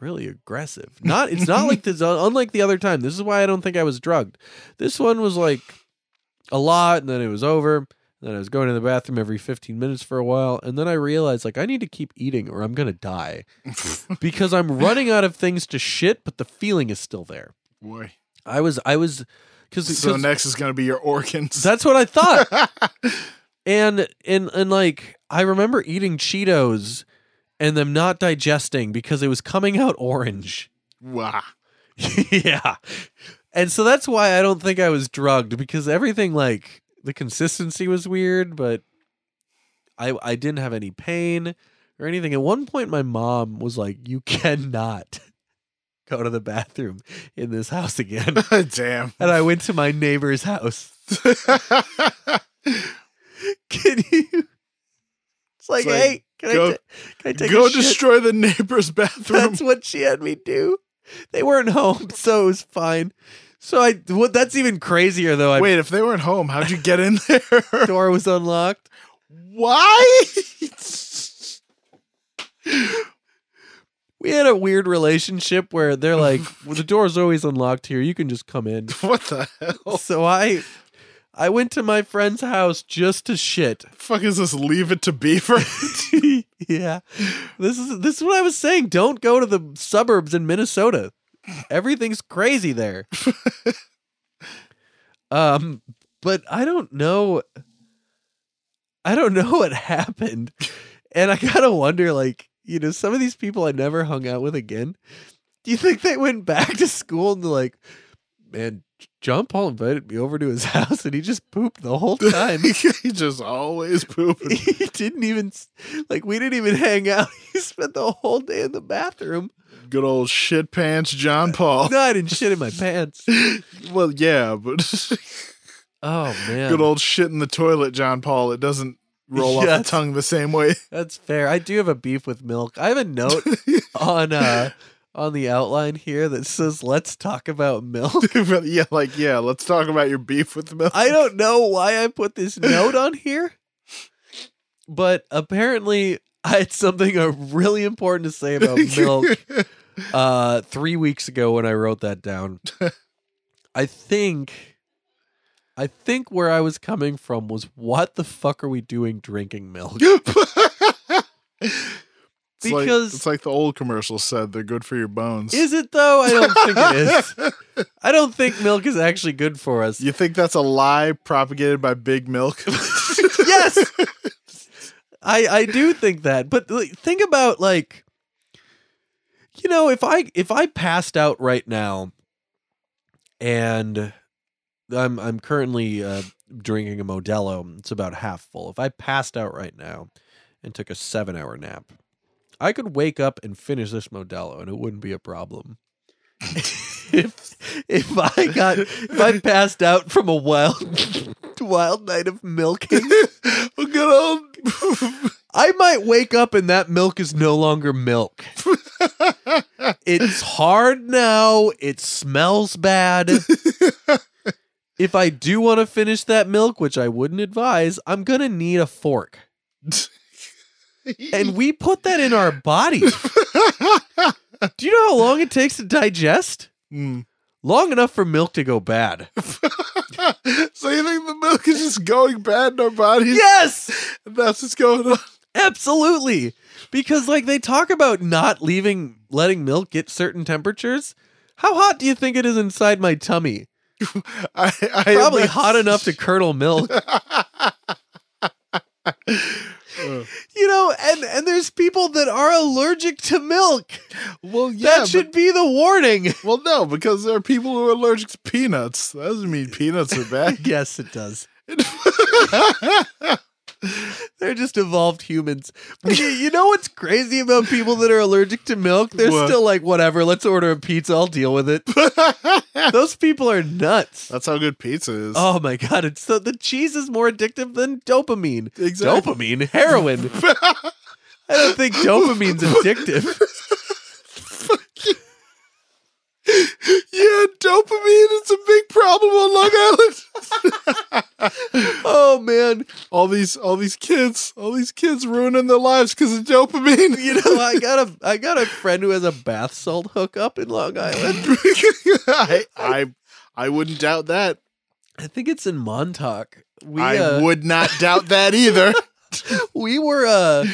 D: really aggressive. Not it's not like this uh, unlike the other time. This is why i don't think i was drugged. This one was like a lot and then it was over then i was going to the bathroom every 15 minutes for a while and then i realized like i need to keep eating or i'm gonna die because i'm running out of things to shit but the feeling is still there
E: Boy.
D: i was i was because
E: So next is gonna be your organs.
D: that's what i thought and and and like I remember eating Cheetos and them not digesting because it was coming out orange.
E: wow.
D: yeah. And so that's why I don't think I was drugged because everything like the consistency was weird, but I I didn't have any pain or anything. At one point my mom was like, "You cannot go to the bathroom in this house again."
E: Damn.
D: and I went to my neighbor's house. Can you It's like,
E: It's like,
D: "Hey, can
E: go-
D: I ta- can I take
E: Go
D: a shit?"
E: destroy the neighbor's bathroom.
D: That's what she had me do. They weren't home, so it was fine. So I, what? That's even crazier though. I
E: Wait, if they weren't home, how'd you get in there?
D: door was unlocked.
E: Why?
D: We had a weird relationship where they're like, well, "The door's always unlocked here. You can just come in."
E: what the hell?
D: So I, I went to my friend's house just to shit.
E: fuck is this? Leave it to Beaver?
D: yeah, this is this is what I was saying. Don't go to the suburbs in Minnesota. Everything's crazy there. um, but I don't know. I don't know what happened, and I gotta wonder, like, you know, some of these people I never hung out with again. Do you think they went back to school and they're like, man, John Paul invited me over to his house and he just pooped the whole time.
E: he just always pooping.
D: he didn't even like we didn't even hang out. He spent the whole day in the bathroom.
E: Good old shit pants John Paul.
D: No, I didn't shit in my pants.
E: well, yeah, but
D: Oh man,
E: good old shit in the toilet John Paul. It doesn't roll off
D: Yes.
E: the tongue the same way.
D: That's fair. I do have a beef with milk. I have a note on uh on the outline here that says let's talk about milk.
E: Yeah, like yeah, let's talk about your beef with milk.
D: I don't know why I put this note on here, but apparently I had something uh, really important to say about milk uh 3 weeks ago when I wrote that down. I think I think where I was coming from was what the fuck are we doing drinking milk?
E: It's like-
D: Because-
E: it's like the old commercial said, they're good for your bones.
D: Is it though? I don't think it is. I don't think milk is actually good for us.
E: You think that's a lie propagated by Big Milk?
D: yes. I I do think that. But like, think about like you know, if I if I passed out right now and I'm I'm currently uh, drinking a Modelo. It's about half full. If I passed out right now and took a seven hour nap, I could wake up and finish this Modelo, and it wouldn't be a problem. if if I got if I passed out from a wild wild night of milking,
E: Good old.
D: I might wake up and that milk is no longer milk. it's hard now. It smells bad. if I do want to finish that milk, which I wouldn't advise, I'm going to need a fork. And we put that in our body. do you know how long it takes to digest?
E: Mm.
D: Long enough for milk to go bad.
E: so you think the milk is just going bad in our bodies?
D: Yes!
E: That's what's going on.
D: Absolutely. Because like they talk about not leaving letting milk get certain temperatures. How hot do you think it is inside my tummy?
E: I, I
D: Probably hot enough to curdle milk.
E: Uh,
D: You know, and and there's people that are allergic to milk.
E: well, yeah.
D: that should be the warning.
E: well, no, because there are people who are allergic to peanuts. That doesn't mean peanuts are bad.
D: yes, it does. They're just evolved humans. You, know what's crazy about people that are allergic to milk? They're
E: What?
D: still like, whatever, let's order a pizza, I'll deal with it. Those people are nuts.
E: That's how good pizza is.
D: Oh my god, it's so the cheese is more addictive than dopamine.
E: Exactly.
D: Dopamine, heroin. I don't think dopamine's addictive.
E: Yeah, dopamine is a big problem on Long Island.
D: Oh man,
E: all these, all these kids, all these kids ruining their lives because of dopamine.
D: you know I got a I got a friend who has a bath salt hookup in Long Island.
E: I, I, I wouldn't doubt that.
D: I think it's in Montauk. We
E: I
D: uh,
E: would not doubt that either.
D: we were uh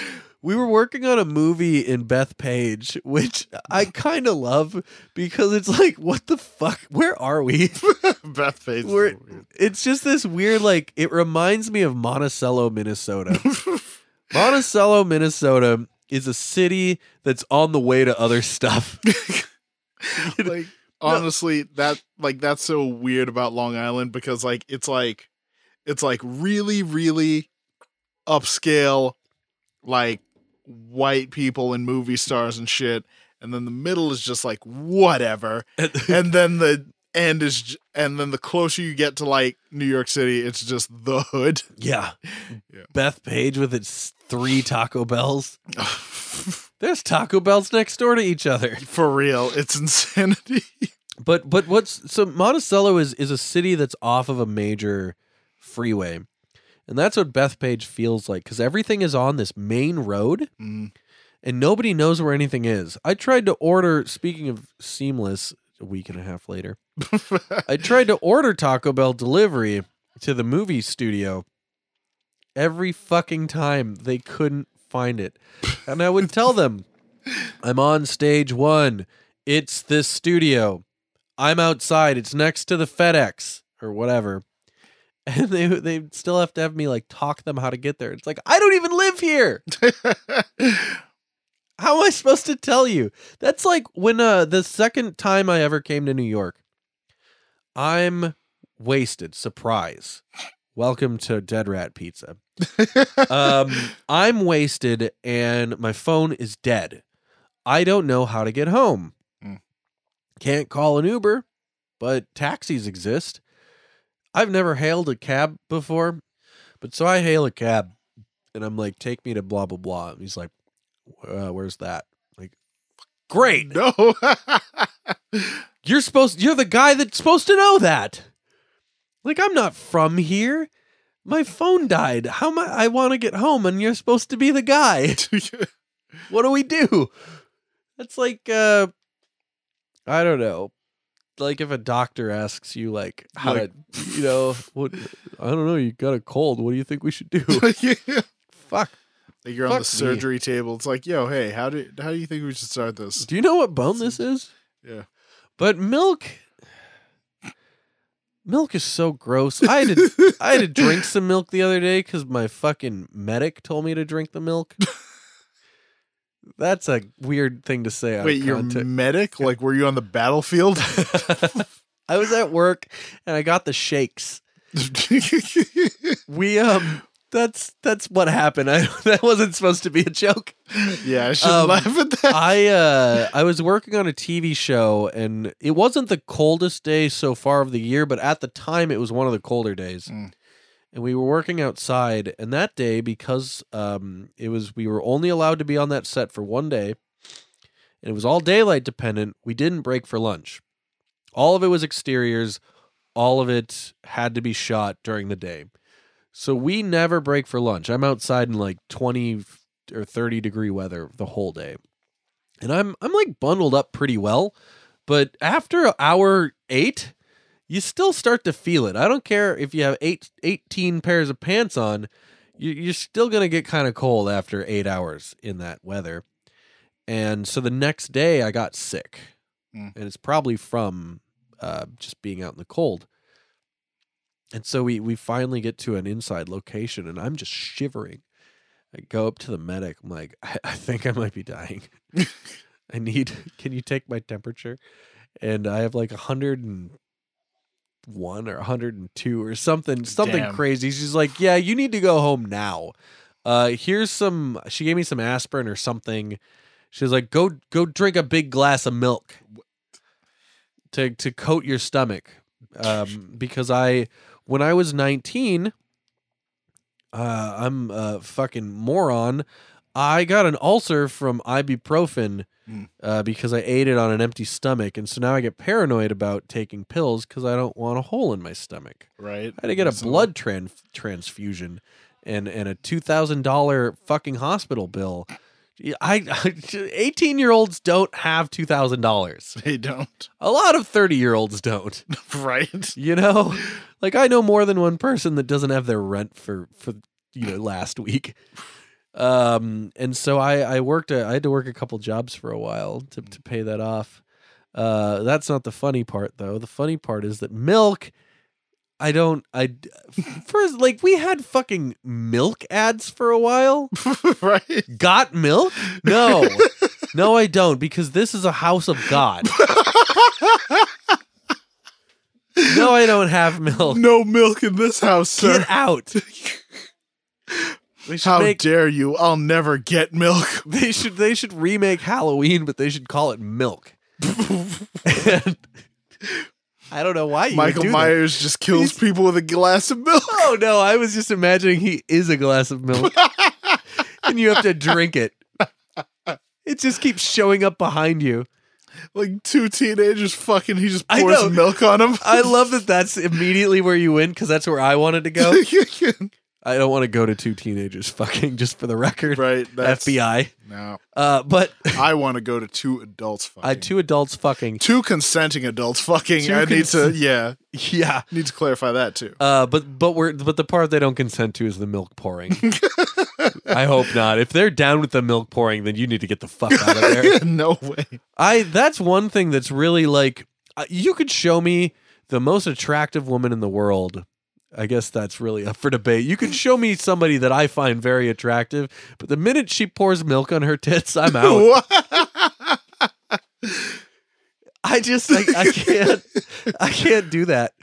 D: we were working on a movie in Bethpage, which I kind of love because it's like, what the fuck? Where are we?
E: Bethpage.
D: We're,
E: weird.
D: it's just this weird, like, it reminds me of Monticello, Minnesota. Monticello, Minnesota is a city that's on the way to other stuff.
E: like honestly that like that's so weird about long island because like it's like it's like really really upscale like white people and movie stars and shit and then the middle is just like whatever and then the end is and then the closer you get to like new york city it's just the hood
D: yeah.
E: Yeah.
D: Bethpage with its three Taco Bells. There's Taco Bells next door to each other.
E: for real it's insanity
D: But but what's so Monticello is is a city that's off of a major freeway. And that's what Bethpage feels like cuz everything is on this main road
E: Mm.
D: and nobody knows where anything is. I tried to order speaking of seamless a week and a half later. I tried to order Taco Bell delivery to the movie studio. Every fucking time they couldn't find it. And I would tell them, I'm on stage one. It's this studio. I'm outside. It's next to the FedEx or whatever. And they they still have to have me like talk them how to get there. It's like I don't even live here. How am I supposed to tell you? That's like when uh the second time I ever came to New York. I'm wasted. Surprise. Welcome to Dead Rat Pizza. Um I'm wasted and my phone is dead. I don't know how to get home.
E: Mm.
D: Can't call an Uber, but taxis exist. I've never hailed a cab before, but so I hail a cab and I'm like, take me to blah, blah, blah. And he's like, uh, where's that? Like, great.
E: no
D: You're supposed, you're the guy that's supposed to know that. Like, I'm not from here. My phone died. How am I? I want to get home and you're supposed to be the guy. what do we do? That's like, uh, I don't know. Like if a doctor asks you, like, how
E: Like-
D: to, you know, what, I don't know, you got a cold. What do you think we should do? Fuck.
E: Like you're on the
D: Fuck me.
E: surgery table. It's like, yo, hey, how do how do you think we should start this?
D: Do you know what bone this is?
E: Yeah.
D: But milk, milk is so gross. I had to, I had to drink some milk the other day because my fucking medic told me to drink the milk. That's a weird thing to say.
E: Wait, you're
D: context.
E: medic? Like, were you on the battlefield?
D: I was at work and I got the shakes. We um that's that's what happened. I that wasn't supposed to be a joke.
E: yeah, I should
D: Um,
E: laugh at that.
D: I uh I was working on a TV show and it wasn't the coldest day so far of the year, but at the time it was one of the colder days.
E: Mm.
D: And we were working outside and that day because um it was we were only allowed to be on that set for one day and it was all daylight dependent, we didn't break for lunch. All of it was exteriors, all of it had to be shot during the day. So we never break for lunch. I'm outside in like 20 or 30 degree weather the whole day. And I'm I'm like bundled up pretty well, but after hour 8, you still start to feel it. I don't care if you have eight, 18 pairs of pants on, you, you're still going to get kind of cold after 8 hours in that weather. And so the next day I got sick.
E: Mm.
D: And it's probably from uh, just being out in the cold. And so we we finally get to an inside location, and I'm just shivering. I go up to the medic. I'm like, I, I think I might be dying. I need. Can you take my temperature? And I have like a hundred and one or 102 or something something
E: Damn.
D: crazy. She's like, "Yeah, you need to go home now." Uh here's some she gave me some aspirin or something. She was like, "Go go drink a big glass of milk." To to coat your stomach. Um because I when I was 19 uh I'm a fucking moron. I got an ulcer from ibuprofen
E: Mm.
D: uh, because I ate it on an empty stomach, and so now I get paranoid about taking pills because I don't want a hole in my stomach.
E: right?
D: I had to get a blood tran- transfusion and and a two thousand dollar fucking hospital bill. I eighteen year olds don't have two thousand dollars.
E: They don't.
D: A lot of thirty year olds don't.
E: Right?
D: You know, like I know more than one person that doesn't have their rent for for you know last week. Um, and so I I worked a, I had to work a couple jobs for a while to to pay that off. Uh, that's not the funny part though. The funny part is that milk. I don't. I first like we had fucking milk ads for a while.
E: right?
D: Got milk? No, no, I don't because this is a house of God. No, I don't have milk.
E: No milk in this house, sir.
D: Get out.
E: How
D: make
E: dare you? I'll never get milk.
D: they should they should remake Halloween, but they should call it milk. And I don't know why
E: Michael
D: do that.
E: Myers just kills people with a glass of milk.
D: Oh no, I was just imagining he is a glass of milk, and you have to drink it. It just keeps showing up behind you.
E: Like two teenagers fucking, he just pours milk on them.
D: I love that. That's immediately where you went because that's where I wanted to go. I don't want to go to two teenagers fucking just for the record.
E: right. That's,
D: FBI.
E: No.
D: Uh, but
E: I want to go to two adults fucking.
D: uh, two adults fucking.
E: two consenting adults fucking.
D: Two
E: I need to, yeah,
D: Yeah.
E: need to clarify that too.
D: Uh, but but we're but the part they don't consent to is the milk pouring. I hope not. If they're down with the milk pouring, then you need to get the fuck out of there.
E: no way.
D: I that's one thing that's really like uh, you could show me the most attractive woman in the world. I guess that's really up for debate. You can show me somebody that I find very attractive, but the minute she pours milk on her tits, I'm out. I just like I can't I can't do that.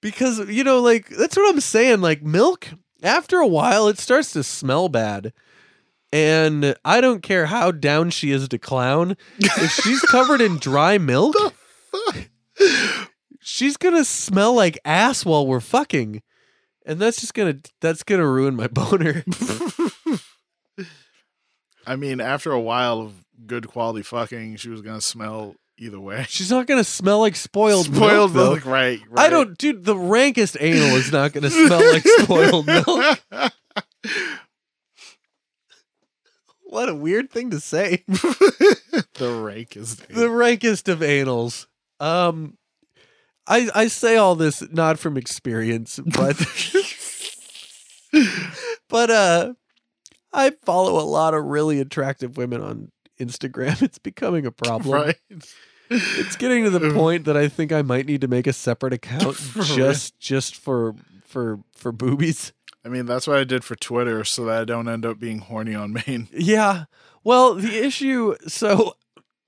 D: Because you know like that's what I'm saying like milk after a while it starts to smell bad. And I don't care how down she is to clown. If she's covered in dry milk, she's to smell like ass while we're fucking. And that's just to that's to ruin my boner.
E: I mean, after a while of good quality fucking, she was gonna smell either way.
D: She's not to smell like spoiled,
E: Spoiled
D: milk.
E: milk, right, right?
D: I don't dude, the rankest anal is not to smell like spoiled milk. What a weird thing to say.
E: the rake is
D: the rankest of anals. Um, I I say all this not from experience, but but uh, I follow a lot of really attractive women on Instagram. It's becoming a problem.
E: right.
D: It's getting to the point that I think I might need to make a separate account
E: For real?
D: just just for for for boobies.
E: I mean, that's what I did for Twitter, so that I don't end up being horny on main.
D: Yeah. Well, the issue. So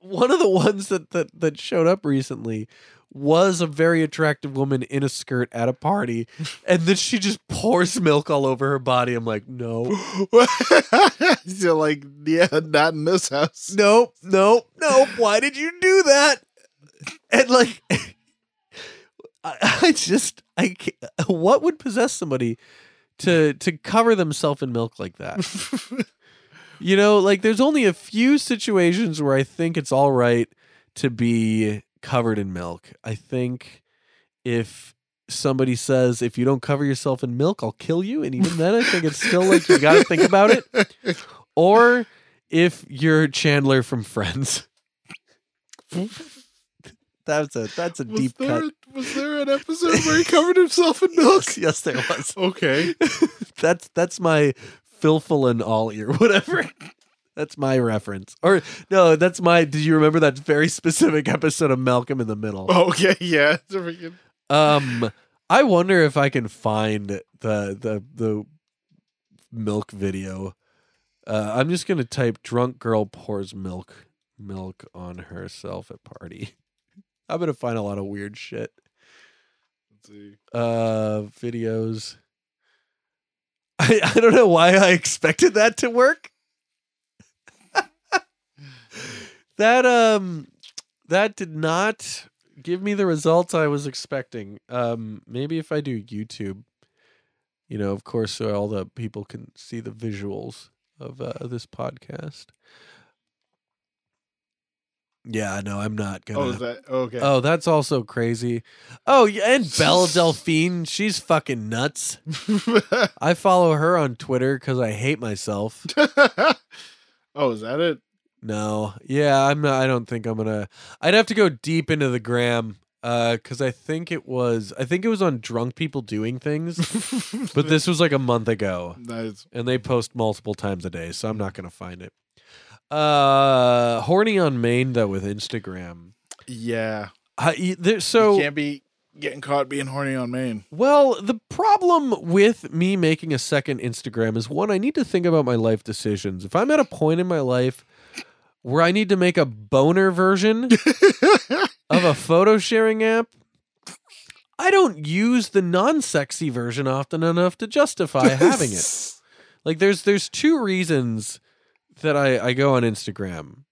D: one of the ones that that that showed up recently was a very attractive woman in a skirt at a party, and then she just pours milk all over her body. I'm like, no,
E: You're like, yeah, not in this house.
D: nope, nope, nope. Why did you do that? And like, I, I just, I, can't, what would possess somebody to to cover themselves in milk like that? You know, like there's only a few situations where I think it's all right to be covered in milk. I think if somebody says if you don't cover yourself in milk, I'll kill you, and even then I think it's still like you got to think about it. Or if you're Chandler from Friends. That's a that's a
E: Was
D: deep
E: there,
D: cut.
E: was there an episode where he covered himself in milk?
D: Yes, yes, there was.
E: Okay.
D: that's that's my filful and ollie or whatever. That's my reference. Or no, that's my. Do you remember that very specific episode of Malcolm in the Middle?
E: Okay, yeah.
D: Um, I wonder if I can find the the the milk video. Uh, I'm just gonna type "drunk girl pours milk milk on herself at party." I'm gonna find a lot of weird shit.
E: Let's see.
D: uh videos I, I don't know why I expected that to work. That um that did not give me the results I was expecting. Um maybe if I do YouTube, you know, of course so all the people can see the visuals of uh, this podcast. Yeah, no, I'm not gonna
E: Oh, is that okay?
D: Oh, that's also crazy. Oh, yeah, and Belle Delphine, she's fucking nuts. I follow her on Twitter because I hate myself.
E: oh, is that it?
D: No, yeah, I'm not. I don't think I'm gonna. I'd have to go deep into the gram, uh, because I think it was. I think it was on drunk people doing things, but this was like a month ago,
E: Nice.
D: and they post multiple times a day, so I'm not gonna find it. Uh, horny on main though with Instagram.
E: Yeah.
D: I, there, so
E: you can't be getting caught being horny on main.
D: Well, the problem with me making a second Instagram is one, I need to think about my life decisions. If I'm at a point in my life where I need to make a boner version of a photo sharing app, I don't use the non sexy version often enough to justify having it. Like there's there's two reasons that I, I go on Instagram.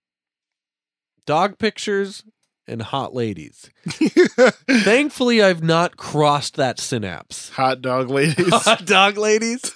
D: Dog pictures and hot ladies. Thankfully I've not crossed that synapse.
E: Hot dog ladies.
D: Hot dog ladies.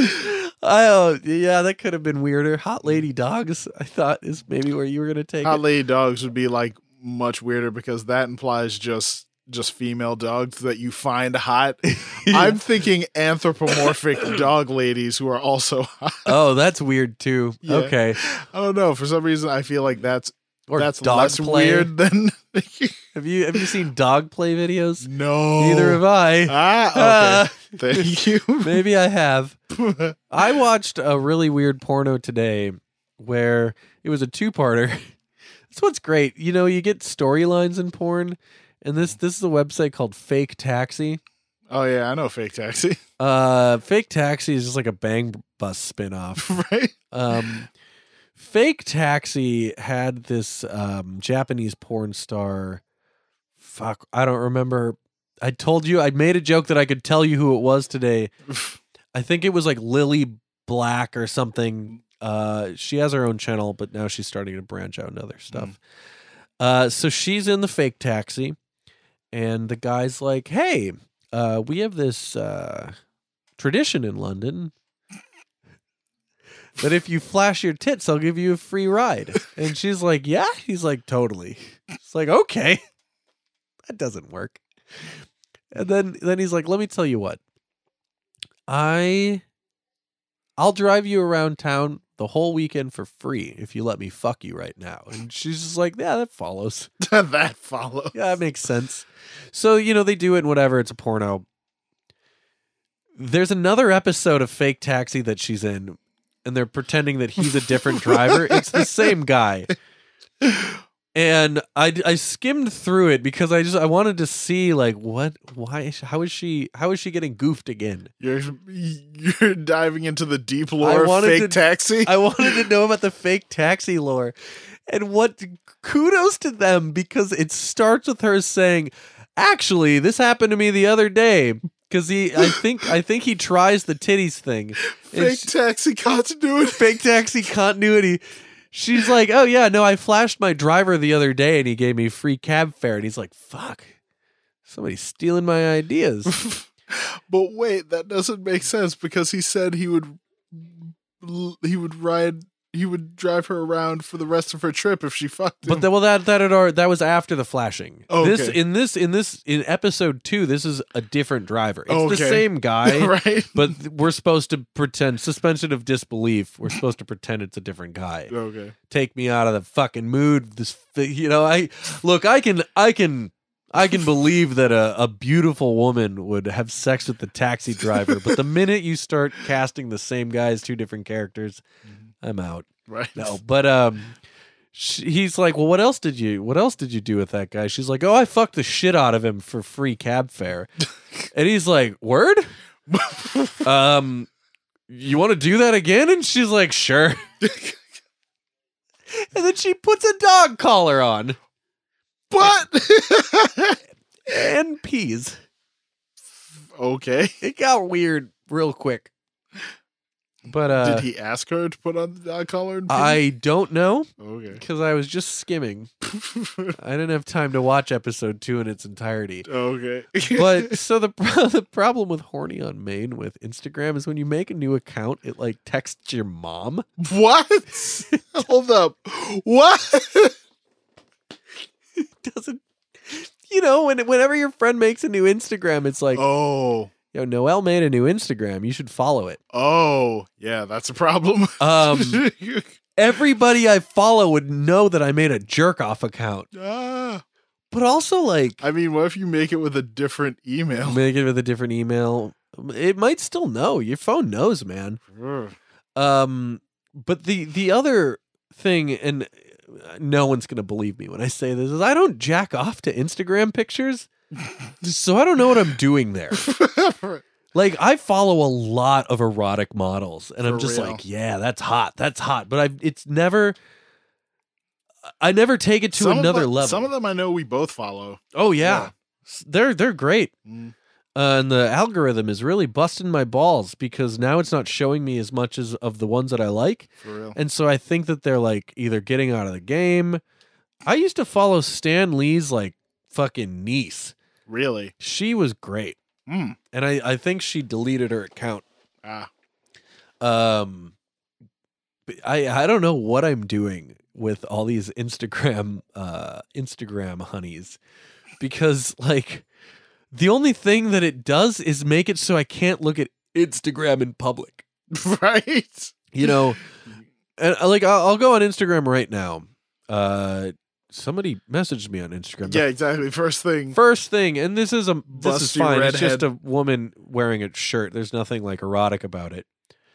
D: I oh yeah, that could have been weirder. Hot lady dogs, I thought is maybe where you were gonna take
E: Hot
D: it.
E: lady dogs would be like much weirder because that implies just just female dogs that you find hot. I'm thinking anthropomorphic dog ladies who are also hot.
D: Oh, that's weird too.
E: Yeah.
D: Okay.
E: I don't know. For some reason, I feel like that's
D: Or
E: that's
D: dog
E: less
D: play.
E: weird than
D: Have you have you seen dog play videos?
E: no.
D: Neither have I.
E: Ah, okay. Thank you.
D: Maybe I have. I watched a really weird porno today where it was a two-parter. That's what's great. You know, you get storylines in porn, and this this is a website called Fake Taxi.
E: oh yeah, I know fake taxi.
D: Uh, Fake Taxi is just like a Bang Bus spin-off.
E: right?
D: Um, Fake Taxi had this um, Japanese porn star. Fuck, I don't remember. I told you I made a joke that I could tell you who it was today. I think it was like Lily Black or something. Uh, she has her own channel, but now she's starting to branch out into other stuff. Uh, so she's in the fake taxi, and the guy's like, "Hey, uh, we have this uh, tradition in London that if you flash your tits, I'll give you a free ride." And she's like, "Yeah." He's like, "Totally." It's like, "Okay, that doesn't work." And then then he's like, "Let me tell you what. I I'll drive you around town the whole weekend for free if you let me fuck you right now." And she's just like, "Yeah, that follows.
E: that follows.
D: Yeah, that makes sense." So, you know, they do it and whatever, it's a porno. There's another episode of Fake Taxi that she's in and they're pretending that he's a different driver. It's the same guy. And I, I skimmed through it because I just I wanted to see like what why is- how is she how is she getting goofed again?
E: You're you're diving into the deep lore of fake
D: to-
E: taxi.
D: I wanted to know about the fake taxi lore. And what kudos to them because it starts with her saying, "Actually, this happened to me the other day." Because he, I think, I think he tries the titties thing.
E: Fake
D: she-
E: taxi continuity.
D: fake taxi continuity. She's like, "Oh yeah, no, I flashed my driver the other day, and he gave me free cab fare." And he's like, "Fuck, somebody's stealing my ideas."
E: But wait, that doesn't make sense because he said he would he would ride he would drive her around for the rest of her trip if she fucked him.
D: But that, well, that that had already, that was after the flashing.
E: Oh,
D: This
E: okay.
D: in this in this in episode two, this is a different driver. It's the same guy,
E: right?
D: but we're supposed to pretend suspension of disbelief. We're supposed to pretend it's a different guy.
E: Okay.
D: Take me out of the fucking mood. This, you know, I look. I can, I can, I can believe that a, a beautiful woman would have sex with the taxi driver, but the minute you start casting the same guy as two different characters, I'm out.
E: Right.
D: No, but um, sh he's like, well, what else did you? What else did you do with that guy? She's like, oh, I fucked the shit out of him for free cab fare, and he's like, word. um, you want to do that again? And she's like, sure. and then she puts a dog collar on
E: But
D: and pees.
E: okay.
D: It got weird real quick. But uh,
E: Did he ask her to put on the collar? And?
D: I don't know
E: okay.
D: because I was just skimming. I didn't have time to watch episode two in its entirety.
E: okay.
D: But so the the problem with horny on Main with Instagram is when you make a new account, it like texts your mom.
E: what? Hold up. What?
D: It doesn't. You know, when whenever your friend makes a new Instagram, it's like,
E: oh.
D: Yo, Noel made a new Instagram. You should follow it.
E: Oh. Yeah, that's a problem.
D: Um, everybody I follow would know that I made a jerk off account,
E: ah.
D: but also like
E: I mean, what if you make it with a different email?
D: make it with a different email. It might still know. Your phone knows, man. Um, but the the other thing, and no one's gonna believe me when I say this, is I don't jack off to Instagram pictures, so I don't know what I'm doing there. Like I follow a lot of erotic models, and I'm just
E: real.
D: like, yeah, that's hot, that's hot. But I, it's never. I never take it to
E: Some
D: another
E: them-
D: level.
E: Some of them I know we both follow.
D: oh yeah. S- they're they're great.
E: Mm.
D: Uh, and the algorithm is really busting my balls because now it's not showing me as much as of the ones that I like.
E: For.
D: And so I think that they're like either getting out of the game. I used to follow Stan Lee's like fucking niece.
E: Really?
D: She was great.
E: Mm.
D: And I, I think she deleted her account.
E: Ah.
D: Um I I don't know what I'm doing with all these Instagram uh Instagram honeys because like the only thing that it does is make it so I can't look at Instagram in public.
E: right?
D: you know and uh, like I'll, I'll go on instagram right now uh somebody messaged me on instagram
E: Yeah, exactly. First thing.
D: first thing and this is a this is fine it's just a woman wearing a shirt there's nothing like erotic about it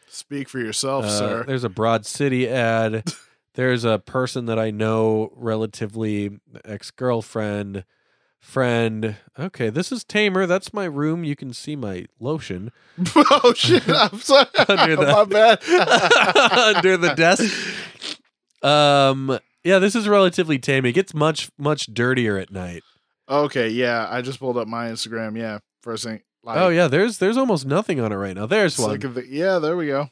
E: Speak for yourself,
D: Uh,
E: sir.
D: there's a broad city ad there's a person that i know relatively ex-girlfriend friend okay this is tamer that's my room you can see my lotion
E: oh shit! I'm sorry.
D: Under the-
E: My bad.
D: under the desk. Um, yeah, this is relatively tame. It gets much much dirtier at night.
E: okay, yeah. I just pulled up my Instagram. Yeah, first thing. Like,
D: oh yeah, there's there's almost nothing on it right now. There's one.
E: yeah, there we go.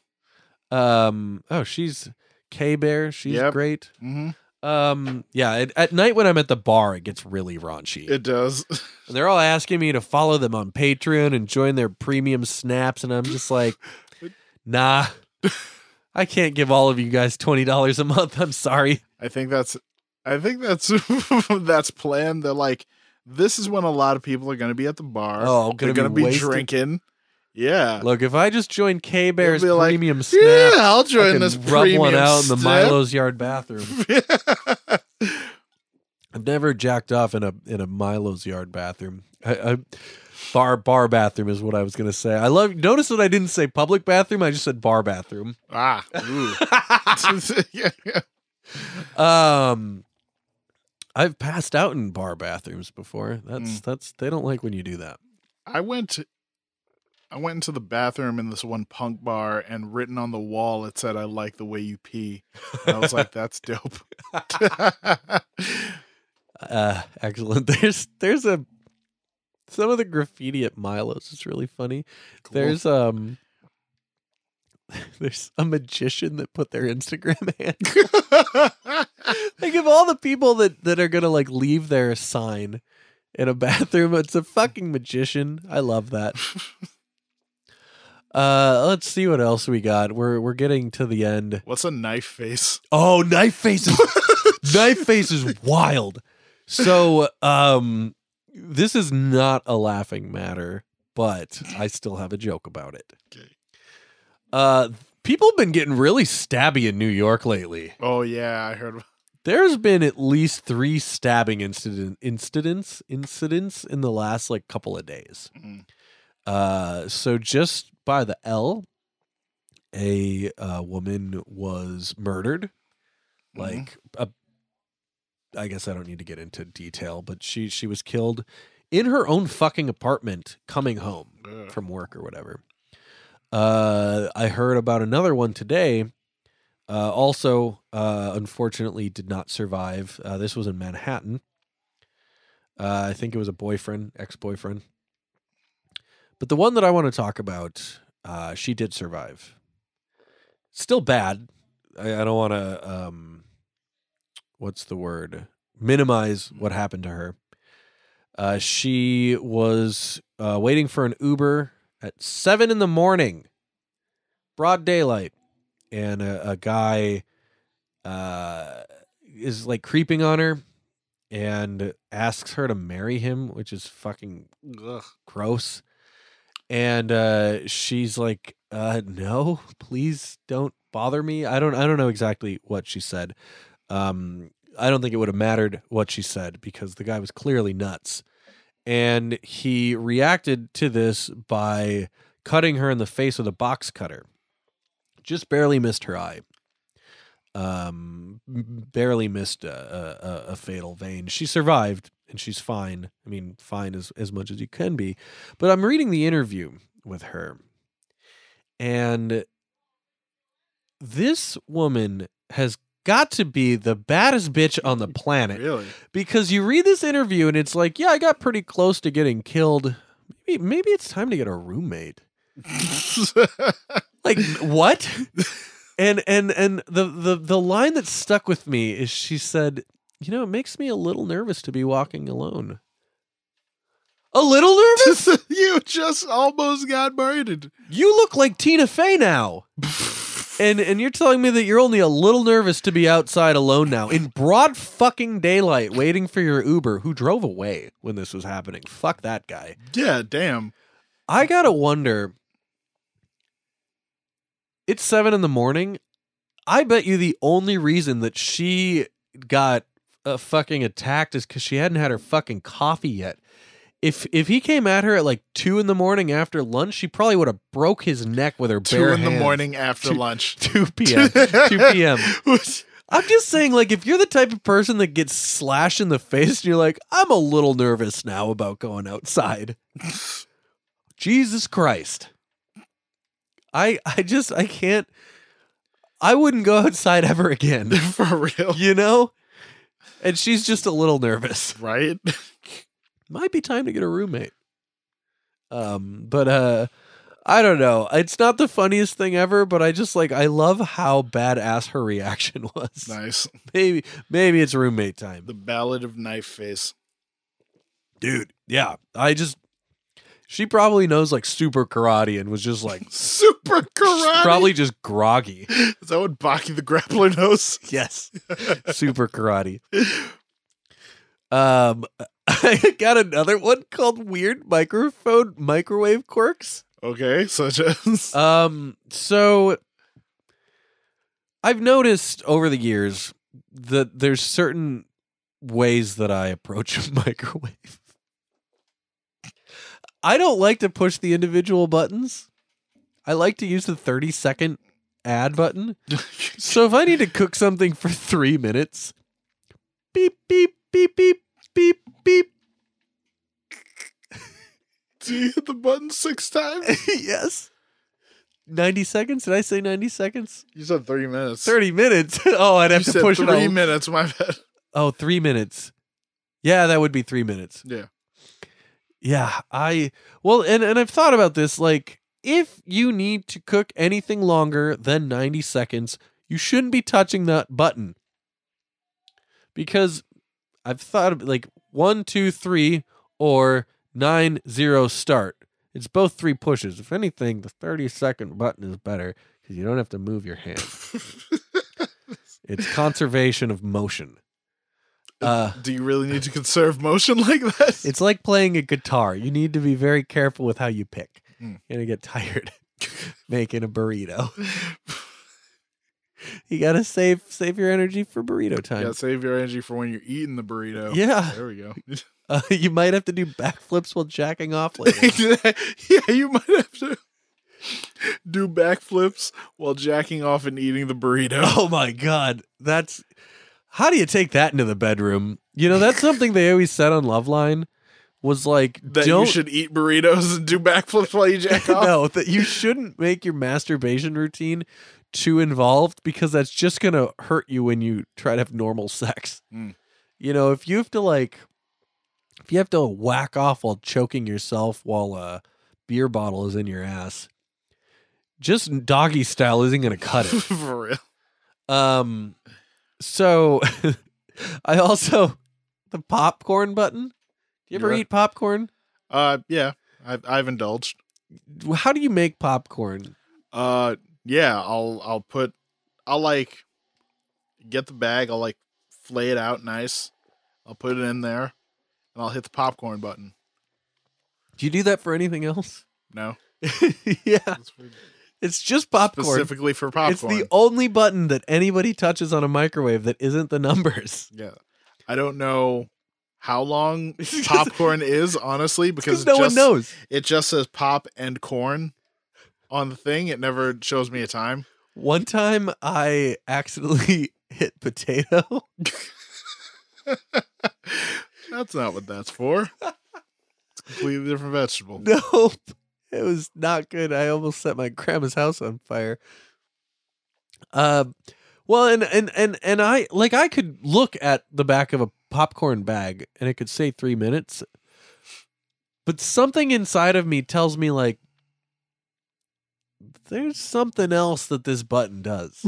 D: um, oh, she's K Bear. She's
E: Yep.
D: great.
E: hmm
D: Um, yeah, at, at night when I'm at the bar, it gets really raunchy.
E: It does.
D: And they're all asking me to follow them on Patreon and join their premium snaps, and I'm just like, nah. I can't give all of you guys twenty dollars a month. I'm sorry.
E: I think that's. I think that's that's planned. They're like, this is when a lot of people are going to be at the bar.
D: Oh,
E: they're
D: gonna
E: going to
D: be
E: drinking. Yeah.
D: Look, if I just join K Bear's
E: like,
D: premium
E: yeah, I'll join this
D: rub
E: premium
D: one out in the. Milo's yard bathroom. I've never jacked off in a in a Milo's yard bathroom. I, I, bar bar bathroom is what I was gonna say. I love. Notice that I didn't say public bathroom. I just said bar bathroom.
E: ah. yeah, yeah.
D: Um, I've passed out in bar bathrooms before. That's
E: Mm.
D: that's they don't like when you do that.
E: I went I went into the bathroom in this one punk bar and written on the wall it said I like the way you pee. And I was like, that's dope.
D: Uh, excellent. There's there's a some of the graffiti at Milo's is really funny. There's um there's a magician that put their Instagram handle. like of all the people that that are gonna like leave their sign in a bathroom, it's a fucking magician. I love that. Uh, let's see what else we got. We're we're getting to the end.
E: What's a knife face?
D: Oh, knife face is knife face is wild. So, um, this is not a laughing matter, but I still have a joke about it.
E: Okay.
D: Uh, people have been getting really stabby in New York lately.
E: Oh yeah, I heard.
D: There's been at least three stabbing incident incidents incidents in the last like couple of days.
E: Mhm.
D: Uh, so just by the L, a uh, woman was murdered.
E: Mhm.
D: Like a, I guess I don't need to get into detail, but she she was killed in her own fucking apartment coming home
E: Ugh.
D: from work or whatever. Uh, I heard about another one today. Uh, also, uh, unfortunately, did not survive. Uh, this was in Manhattan. Uh, I think it was a boyfriend, ex boyfriend. But the one that I want to talk about, uh, she did survive. Still bad. I, I don't want to, um, what's the word? Minimize what happened to her. Uh, she was uh, waiting for an Uber at seven in the morning, broad daylight, and a, a guy uh, is like creeping on her and asks her to marry him, which is fucking ugh, gross. And uh, she's like, uh, "No, please don't bother me." I don't, I don't know exactly what she said. Um, I don't think it would have mattered what she said because the guy was clearly nuts. And he reacted to this by cutting her in the face with a box cutter. Just barely missed her eye. Um, barely missed a, a, a fatal vein. She survived and she's fine. I mean, fine as, as much as you can be. But I'm reading the interview with her. And this woman has got to be the baddest bitch on the planet
E: Really?
D: because you read this interview and it's like, yeah, I got pretty close to getting killed. Maybe, maybe it's time to get a roommate. Like what? and and and the the the line that stuck with me is she said, "You know, it makes me a little nervous to be walking alone." A little nervous?
E: you just almost got murdered.
D: you look like Tina Fey now. And and you're telling me that you're only a little nervous to be outside alone now in broad fucking daylight waiting for your Uber who drove away when this was happening. Fuck that guy.
E: Yeah, damn.
D: I gotta wonder. It's seven in the morning. I bet you the only reason that she got uh, fucking attacked is because she hadn't had her fucking coffee yet. If if he came at her at like two in the morning after lunch, she probably would have broke his neck with her
E: Two
D: bare
E: in the morning after
D: Two-
E: lunch.
D: two p.m. two p.m. I'm just saying, like, if you're the type of person that gets slashed in the face and you're like, I'm a little nervous now about going outside. Jesus Christ. I I just I can't I wouldn't go outside ever again.
E: For real.
D: You know? And she's just a little nervous.
E: Right?
D: Might be time to get a roommate. Um, but uh I don't know. It's not the funniest thing ever, but I just like I love how badass her reaction was.
E: Nice.
D: Maybe maybe it's roommate time.
E: The Ballad of Knife Face.
D: Dude, yeah. I just she probably knows like super karate and was just like
E: Super karate.
D: probably just groggy.
E: Is that what Baki the Grappler knows?
D: Yes. super karate. Um I got another one called Weird Microphone Microwave Quirks.
E: Okay, such as.
D: Um, so I've noticed over the years that there's certain ways that I approach a microwave. I don't like to push the individual buttons. I like to use the 30 second add button. So if I need to cook something for three minutes, beep, beep, beep, beep, beep, beep.
E: Do you hit the button six times?
D: yes. 90 seconds? Did I say 90 seconds?
E: You said thirty minutes.
D: 30 minutes. oh, I'd
E: You
D: have to
E: said
D: push it
E: three minutes. My bad.
D: Oh, three minutes. Yeah, that would be three minutes.
E: Yeah.
D: Yeah, I well, and and I've thought about this. Like, if you need to cook anything longer than ninety seconds, you shouldn't be touching that button because I've thought of like one, two, three, or nine, zero, start. It's both three pushes. If anything, the thirty second button is better because you don't have to move your hand. it's conservation of motion. Uh,
E: Do you really need to conserve motion like that?
D: it's like playing a guitar. You need to be very careful with how you pick.
E: Hmm.
D: You're gonna get tired making a burrito. You gotta save save your energy for burrito time.
E: Yeah, save your energy for when you're eating the burrito.
D: Yeah,
E: There we go.
D: uh, you might have to do backflips while jacking off later.
E: yeah, you might have to do backflips while jacking off and eating the burrito.
D: oh my god, that's how do you take that into the bedroom? You know, that's something they always said on Loveline was like,
E: that
D: don't
E: you should eat burritos and do backflips while you jack off.
D: no, that you shouldn't make your masturbation routine too involved because that's just gonna hurt you when you try to have normal sex.
E: Mm.
D: You know, if you have to like, if you have to whack off while choking yourself while a beer bottle is in your ass, just doggy style isn't gonna cut it.
E: For real.
D: Um, so I also the popcorn button. Do you ever eat popcorn?
E: Uh, yeah, I've I've indulged.
D: How do you make popcorn?
E: Uh, yeah, I'll I'll put I'll like get the bag. I'll like flay it out nice. I'll put it in there, and I'll hit the popcorn button.
D: Do you do that for anything else?
E: No,
D: yeah,
E: It's
D: it's just popcorn.
E: specifically for popcorn.
D: It's the only button that anybody touches on a microwave that isn't the numbers.
E: yeah, I don't know how long popcorn is honestly because
D: Because no
E: it
D: one knows.
E: It just says pop and corn on the thing. It never shows me a time.
D: One time I accidentally hit potato.
E: That's not what that's for. It's a completely different vegetable.
D: nope. It was not good. I almost set my grandma's house on fire. Um well and and and and I like I could look at the back of a popcorn bag and it could say 3 minutes. But something inside of me tells me like there's something else that this button does.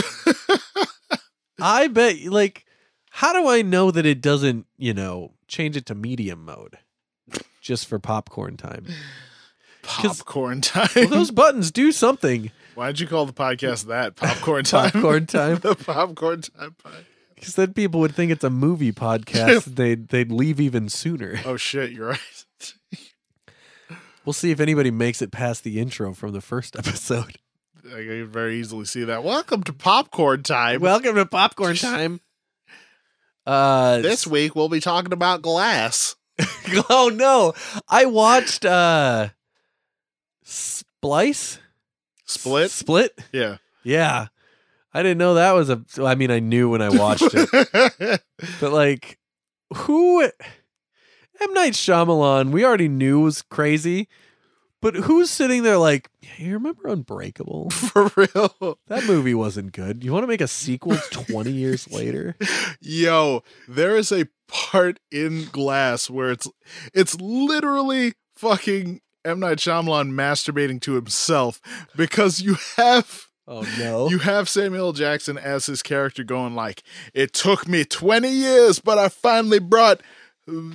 D: I bet like how do I know that it doesn't, you know, change it to medium mode just for popcorn time?
E: Popcorn time.
D: Well, those buttons do something.
E: Why'd you call the podcast that? Popcorn time.
D: Popcorn time.
E: the popcorn time.
D: Because then people would think it's a movie podcast. they'd they'd leave even sooner.
E: Oh shit, you're right.
D: We'll see if anybody makes it past the intro from the first episode.
E: I can very easily see that. Welcome to popcorn time.
D: Welcome to popcorn time. Uh,
E: this week we'll be talking about glass.
D: oh no, I watched uh, Splice
E: Split.
D: Split.
E: Yeah.
D: Yeah, I didn't know that was a. I mean, I knew when I watched it. But like, who M Night Shyamalan? We already knew was crazy, but who's sitting there like, "Yeah, you remember Unbreakable?
E: For real.
D: That movie wasn't good. You want to make a sequel twenty years later?
E: Yo, there is a part in Glass where it's it's literally fucking M Night Shyamalan masturbating to himself because you have
D: Oh no!
E: you have Samuel Jackson as his character going like, "It took me 20 years, but I finally brought uh,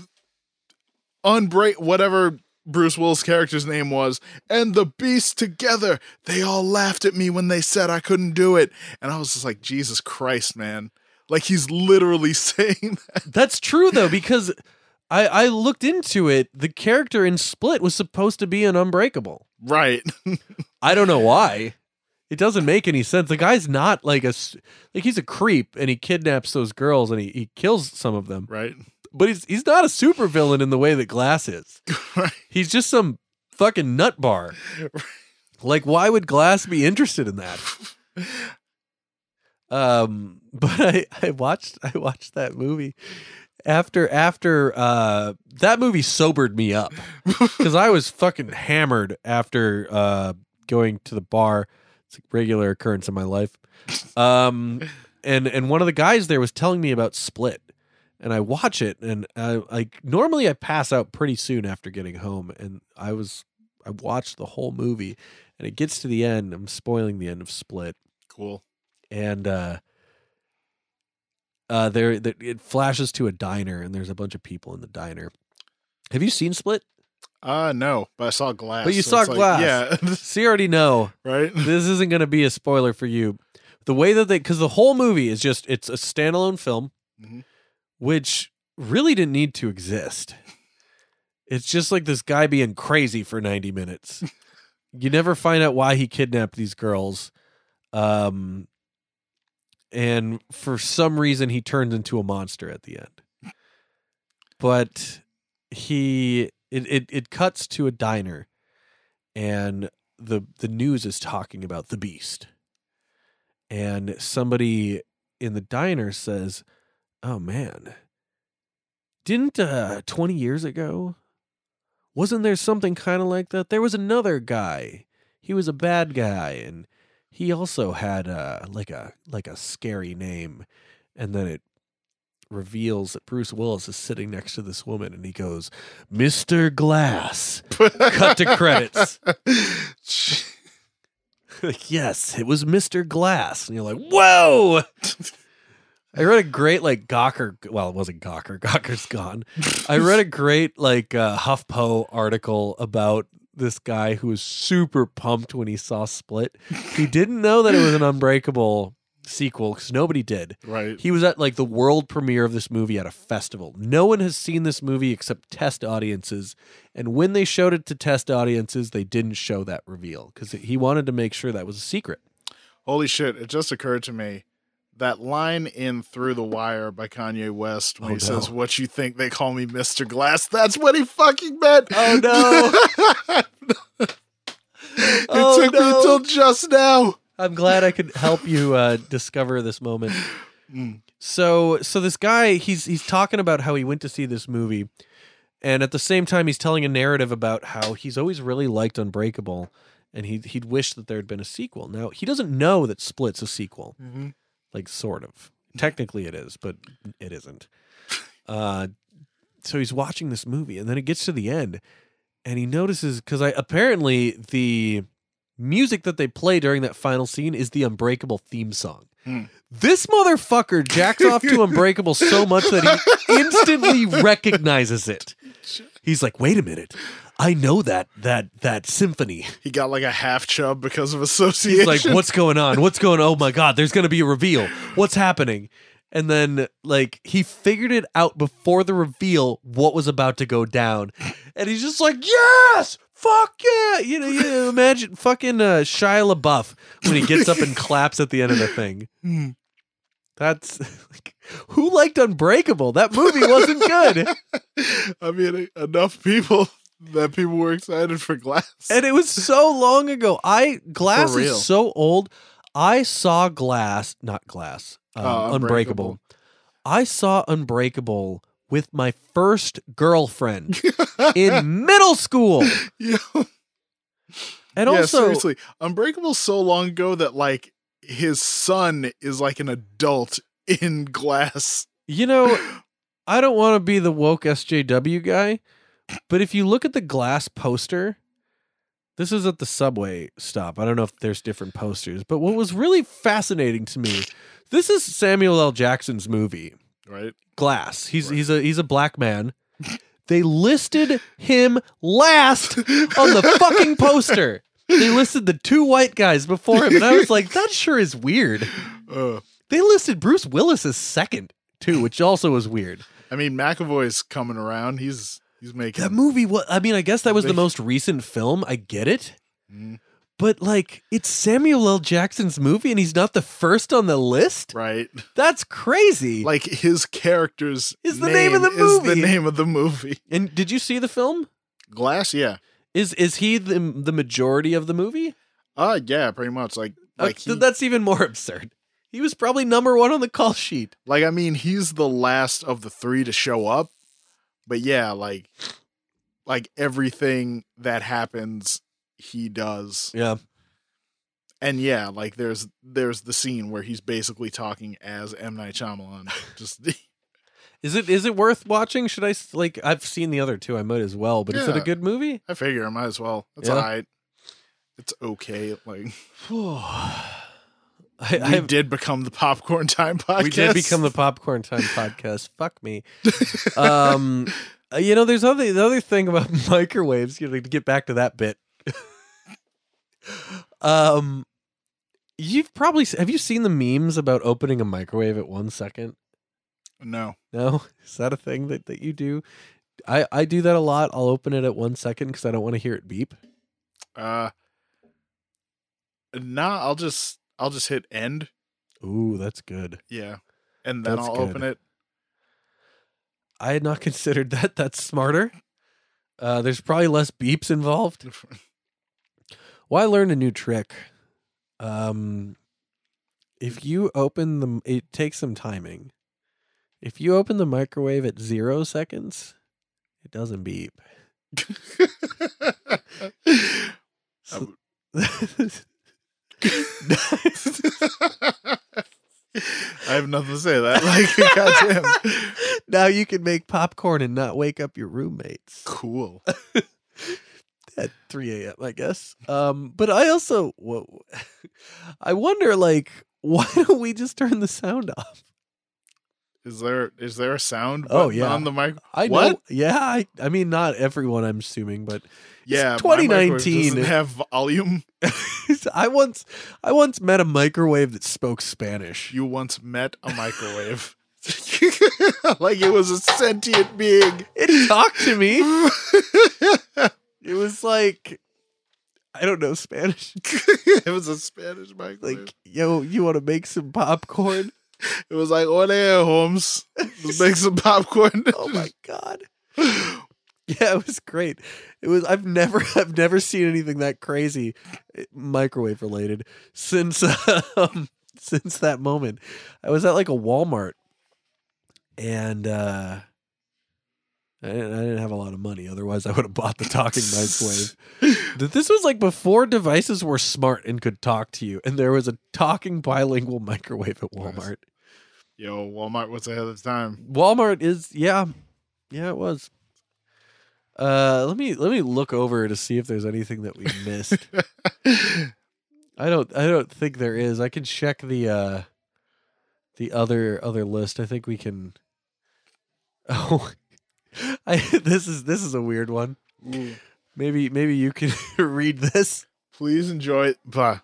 E: unbreak whatever Bruce Willis' character's name was, and the Beast together. They all laughed at me when they said I couldn't do it, and I was just like, Jesus Christ, man! Like he's literally saying that.
D: That's true though because I I looked into it. The character in Split was supposed to be an Unbreakable.
E: Right?
D: I don't know why. It doesn't make any sense. The guy's not like a s- like he's a creep and he kidnaps those girls and he, he kills some of them.
E: right?
D: But he's he's not a supervillain in the way that Glass is.
E: Right.
D: He's just some fucking nut bar. Like why would Glass be interested in that? Um but I I watched I watched that movie after after uh that movie sobered me up cuz I was fucking hammered after uh going to the bar It's a regular occurrence in my life. Um, and and one of the guys there was telling me about Split, and I watch it, and I, like normally I pass out pretty soon after getting home, and I was I watched the whole movie, and it gets to the end. I'm spoiling the end of Split,
E: Cool.
D: and uh, uh, there there- it flashes to a diner, and there's a bunch of people in the diner. Have you seen Split?
E: Uh no, but I saw glass.
D: But you
E: so
D: saw
E: it's like-
D: Glass.
E: yeah.
D: So you already know
E: right?
D: this isn't going to be a spoiler for you. The way that they, because the whole movie is just, it's a standalone film,
E: Mhm.
D: Which really didn't need to exist. It's just like this guy being crazy for 90 minutes. you never find out why he kidnapped these girls. Um, and for some reason, he turns into a monster at the end. But he, it, it, it cuts to a diner and the the news is talking about the beast and somebody in the diner says oh man didn't uh 20 years ago wasn't there something kind of like that there was another guy he was a bad guy and he also had uh like a like a scary name and then it reveals that Bruce Willis is sitting next to this woman and he goes Mr. Glass cut to credits like, yes, it was Mr. Glass. And you're like, whoa. I read a great like Gawker. Well, it wasn't Gawker. Gawker's gone. I read a great like uh, HuffPo article about this guy who was super pumped when he saw Split. He didn't know that it was an Unbreakable sequel because nobody did.
E: right.
D: He was at like the world premiere of this movie at a festival. No one has seen this movie except test audiences. And when they showed it to test audiences, they didn't show that reveal because he wanted to make sure that was a secret.
E: Holy shit! It just occurred to me that line in "Through the Wire" by Kanye West when
D: Oh,
E: he says, "What you think they call me, Mister Glass?" That's what he fucking meant.
D: Oh,
E: no! it
D: Oh,
E: took
D: no.
E: me until just now.
D: I'm glad I could help you uh, discover this moment.
E: Mm.
D: So, so this guy, he's he's talking about how he went to see this movie, and at the same time, he's telling a narrative about how he's always really liked Unbreakable, and he he'd wish that there had been a sequel. Now he doesn't know that Split's a sequel, like sort of. Technically, it is, but it isn't. Uh, so he's watching this movie, and then it gets to the end, and he notices because I apparently the music that they play during that final scene is the Unbreakable theme song.
E: Hmm.
D: This motherfucker jacks off to Unbreakable so much that he instantly recognizes it. He's like, "Wait a minute, I know that that that symphony."
E: He got like a half chub because of association.
D: He's like, "What's going on? What's going? Oh my god, there's going to be a reveal. What's happening?" And then like he figured it out before the reveal what was about to go down, and he's just like, "Yes, fuck yeah!" You know, you imagine fucking uh, Shia LaBeouf when he gets up and claps at the end of the thing.
E: Hmm.
D: That's like, who liked Unbreakable? That movie wasn't good,
E: I mean, enough people that people were excited for Glass.
D: and it was so long ago. I Glass is so old. I saw Glass, not Glass, um,
E: Oh,
D: Unbreakable.
E: Unbreakable.
D: I saw Unbreakable with my first girlfriend in middle school,
E: yeah.
D: and
E: yeah,
D: also
E: seriously, Unbreakable so long ago that like his son is like an adult in Glass.
D: You know, I don't want to be the woke SJW guy, but if you look at the glass poster, this is at the subway stop. I don't know if there's different posters, but what was really fascinating to me, this is Samuel L. Jackson's movie,
E: Right?
D: Glass. He's he's a he's a black man. They listed him last on the fucking poster. They listed the two white guys before him, and I was like, that sure is weird.
E: Uh,
D: They listed Bruce Willis as second too, which also was weird.
E: I mean, McAvoy's coming around. He's he's making
D: That movie was I mean, I guess that was the most recent film. I get it.
E: Mm,
D: But like it's Samuel L. Jackson's movie and he's not the first on the list?
E: right.
D: That's crazy.
E: Like his character's
D: Is the name of the movie.
E: Is the name of the movie.
D: and did you see the film?
E: Glass, yeah.
D: Is is he the the majority of the movie?
E: Uh yeah, pretty much. Like
D: Uh,
E: like he,
D: that's even more absurd. He was probably number 1 on the call sheet.
E: like I mean, he's the last of the three to show up. But yeah, like like everything that happens, he does.
D: Yeah.
E: and yeah, like there's there's the scene where he's basically talking as M Night Shyamalan. Just
D: Is it is it worth watching? Should I like? I've seen the other two. I might as well. But is it a good movie?
E: I figure I might as well. It's
D: Yeah.
E: alright. It's okay. Like
D: I,
E: we
D: I
E: did become the popcorn time podcast.
D: we did become the popcorn time podcast. Fuck me. Um, uh, you know, there's other the other thing about microwaves. You know, to get back to that bit. um, you've probably have you seen the memes about opening a microwave at one second?
E: no.
D: No, is that a thing that, that you do? I I do that a lot. I'll open it at one second because I don't want to hear it beep.
E: Uh nah, I'll just I'll just hit end.
D: Ooh, that's good.
E: Yeah. And then
D: That's
E: I'll
D: good.
E: open it.
D: I had not considered that. That's smarter. Uh, there's probably less beeps involved. Well, I learned a new trick. Um, if you open the, it takes some timing. If you open the microwave at zero seconds, it doesn't beep. So-
E: I have nothing to say to that. Like goddamn.
D: now you can make popcorn and not wake up your roommates
E: Cool.
D: at 3 a.m. I guess. Um, but I also, whoa, I wonder, like, why don't we just turn the sound off?
E: Is there is there a sound
D: Oh, yeah.
E: on the mic?
D: I
E: What?
D: know. Yeah, I, I mean, not everyone. I'm assuming, but
E: Yeah,
D: 2019.
E: doesn't have volume.
D: I once, I once met a microwave that spoke Spanish.
E: You once met a microwave. like it was a sentient being.
D: It talked to me. It was like, I don't know Spanish.
E: it was a Spanish microwave.
D: Like, yo, you want to make some popcorn?
E: It was like, "Ole, Holmes, let's make some popcorn."
D: oh my god. Yeah, it was great. It was I've never I've never seen anything that crazy eh, microwave related since um since that moment. I was at like a Walmart and uh I didn't, I didn't have a lot of money. Otherwise, I would have bought the talking microwave. This was like before devices were smart and could talk to you, and there was a talking bilingual microwave at. Walmart.
E: Yo, Walmart was ahead of its time.
D: Walmart is yeah, yeah, it was. Uh, let me let me look over to see if there's anything that we missed. I don't I don't think there is. I can check the uh the other other list. I think we can. Oh, I this is this is a weird one. Maybe maybe you can read this.
E: Please enjoy. Bah,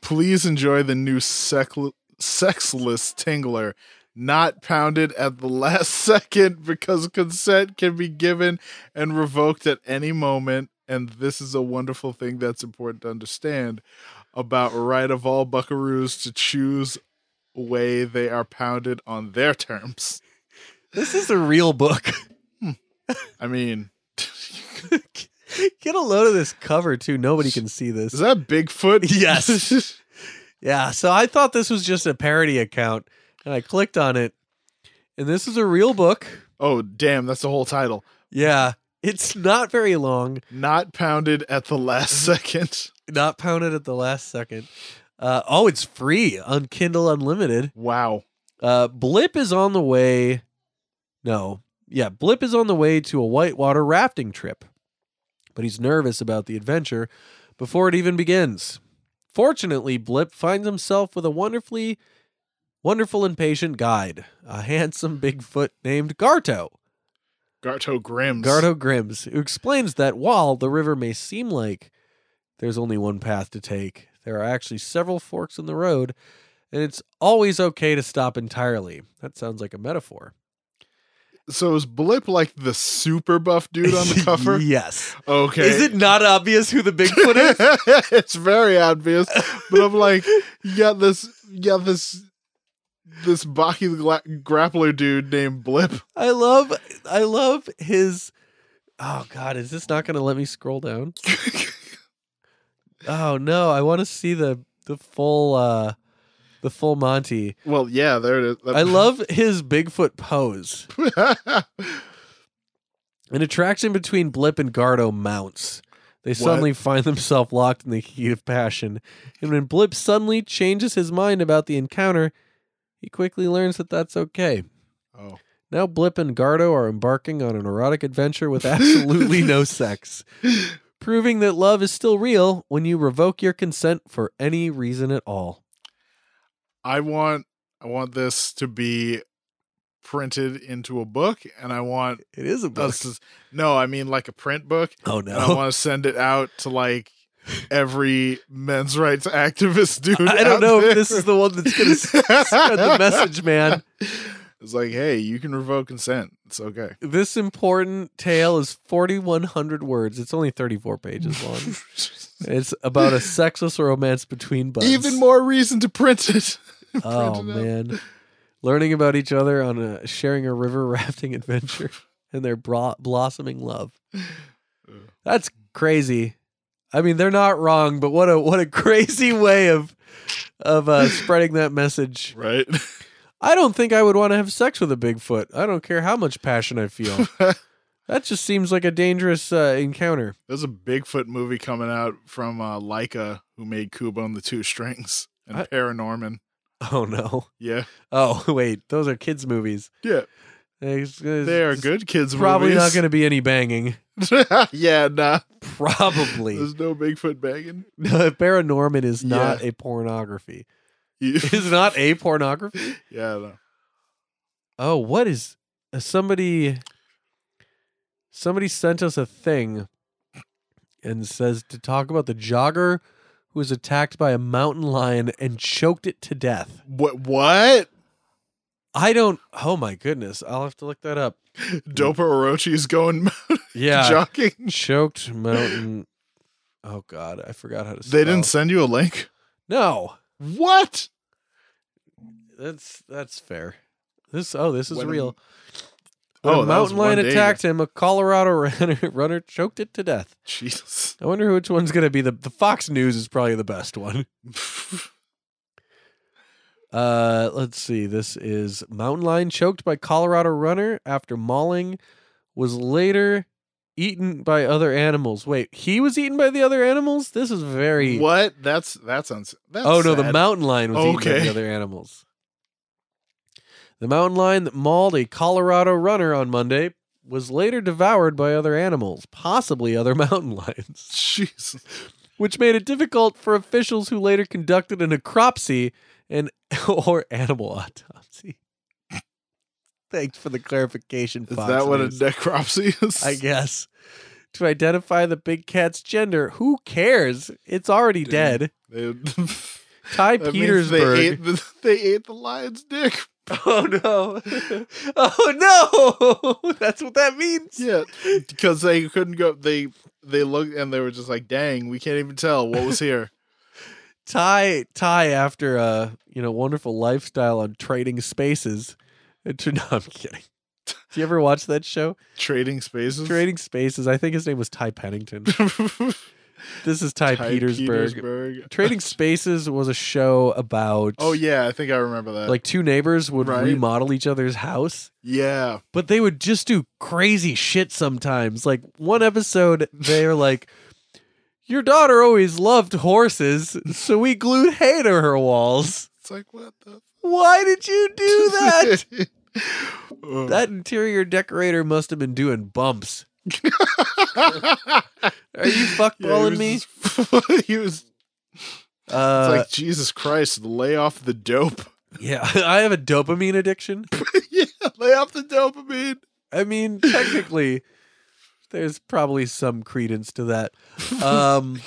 E: please enjoy the new sec- sexless tingler. Not pounded at the last second because consent can be given and revoked at any moment. And this is a wonderful thing that's important to understand about right of all buckaroos to choose way they are pounded on their terms.
D: This is a real book. Hmm.
E: I mean,
D: Get a load of this cover too. Nobody can see this.
E: is that Bigfoot?
D: Yes. Yeah, so I thought this was just a parody account, and I clicked on it, and this is a real book.
E: oh, damn, that's the whole title.
D: Yeah, it's not very long,
E: Not pounded at the last second.
D: not pounded at the last second. Uh, oh, it's free on Kindle Unlimited.
E: Wow.
D: Uh, Blip is on the way. No, yeah, Blip is on the way to a whitewater rafting trip, but he's nervous about the adventure before it even begins. Fortunately, Blip finds himself with a wonderfully, wonderful and patient guide, a handsome Bigfoot named Garto.
E: Garto Grims.
D: Garto Grims, who explains that while the river may seem like there's only one path to take, there are actually several forks in the road, and it's always okay to stop entirely. That sounds like a metaphor.
E: So is Blip like the super buff dude on the cover?
D: yes.
E: Okay.
D: Is it not obvious who the Bigfoot is?
E: it's very obvious, but I'm like, you got this, you got this, this Baki the gla- grappler dude named Blip.
D: I love, I love his. Oh God, is this not going to let me scroll down? Oh no, I want to see the the full, uh the full Monty.
E: Well, yeah, there it is.
D: I love his Bigfoot pose. An attraction between Blip and Gardo mounts. They suddenly find themselves locked in the heat of passion. And when Blip suddenly changes his mind about the encounter, he quickly learns that that's okay.
E: Oh.
D: Now Blip and Gardo are embarking on an erotic adventure with absolutely no sex, proving that love is still real when you revoke your consent for any reason at all.
E: I want I want this to be printed into a book and I want
D: It is a book.
E: to No, I mean like a print book.
D: Oh
E: And I
D: no.
E: want to send it out to like every men's rights activist dude.
D: I don't know
E: there.
D: if this is the one that's going to spread the message, man.
E: It's like, hey, you can revoke consent. It's okay.
D: This important tale is 4,100 words. It's only 34 pages long. It's about a sexless romance between buds.
E: Even more reason to print it.
D: Oh
E: it
D: man, learning about each other on a sharing a river rafting adventure and their bro- blossoming love. That's crazy. I mean, they're not wrong, but what a what a crazy way of of uh, spreading that message.
E: Right?
D: I don't think I would want to have sex with a Bigfoot. I don't care how much passion I feel. that just seems like a dangerous uh, encounter.
E: There's a Bigfoot movie coming out from uh, Laika, who made Kubo and the Two Strings and
D: I-
E: Paranorman.
D: Oh no.
E: Yeah,
D: Oh wait, those are kids movies.
E: yeah,
D: There's-
E: they are good kids.
D: Probably not going to be any banging.
E: yeah, nah.
D: Probably.
E: There's no Bigfoot banging.
D: No, Paranorman is not
E: Yeah.
D: a pornography. Is not a pornography?
E: yeah, no.
D: Oh, what is uh, somebody somebody sent us a thing and says to talk about the jogger who was attacked by a mountain lion and choked it to death.
E: What? What?
D: I don't Oh my goodness. I'll have to look that up.
E: Dopa Orochi is going
D: Yeah.
E: jogging.
D: choked mountain Oh god, I forgot how to
E: They didn't send you a link.
D: No.
E: What?
D: That's that's fair. This oh, this is
E: When a-
D: real.
E: Oh,
D: a mountain lion attacked him. A Colorado runner, runner choked it to death.
E: Jesus.
D: I wonder which one's going to be the the Fox News is probably the best one. Uh, let's see. This is mountain lion choked by Colorado runner after mauling was later eaten by other animals. Wait, he was eaten by the other animals? This is very
E: what? That's that's uns. That's
D: Oh no, the mountain lion was eaten by the other animals. The mountain lion that mauled a Colorado runner on Monday was later devoured by other animals, possibly other mountain lions,
E: Jesus.
D: which made it difficult for officials who later conducted a necropsy and or animal autopsy. Thanks for the clarification.
E: Is
D: Fox
E: that what a necropsy is?
D: I guess. To identify the big cat's gender. Who cares? It's already dead.
E: They-
D: Ty
E: that
D: Petersburg.
E: They ate the, they ate the lion's dick.
D: Oh no! Oh no! That's what that means.
E: Yeah, because they couldn't go. They they looked and they were just like, "Dang, we can't even tell what was here."
D: Ty Ty after a you know wonderful lifestyle on trading spaces. No, I'm kidding. Do you ever watch that show?
E: Trading spaces.
D: Trading Spaces. I think his name was Ty Pennington. This is Ty,
E: Ty
D: Petersburg.
E: Petersburg.
D: Trading Spaces was a show about
E: Oh yeah, I think I remember that.
D: like two neighbors would
E: Right.
D: remodel each other's house.
E: yeah,
D: but they would just do crazy shit sometimes. Like one episode, they're like, "Your daughter always loved horses, so we glued hay to her walls."
E: it's like what the.
D: Why did you do that? That interior decorator must have been doing bumps. Are you fuckballing me?
E: me? he was. It's
D: Uh,
E: like Jesus Christ, lay off the dope.
D: yeah, I have a dopamine addiction.
E: yeah, lay off the dopamine.
D: I mean, technically, there's probably some credence to that. Um,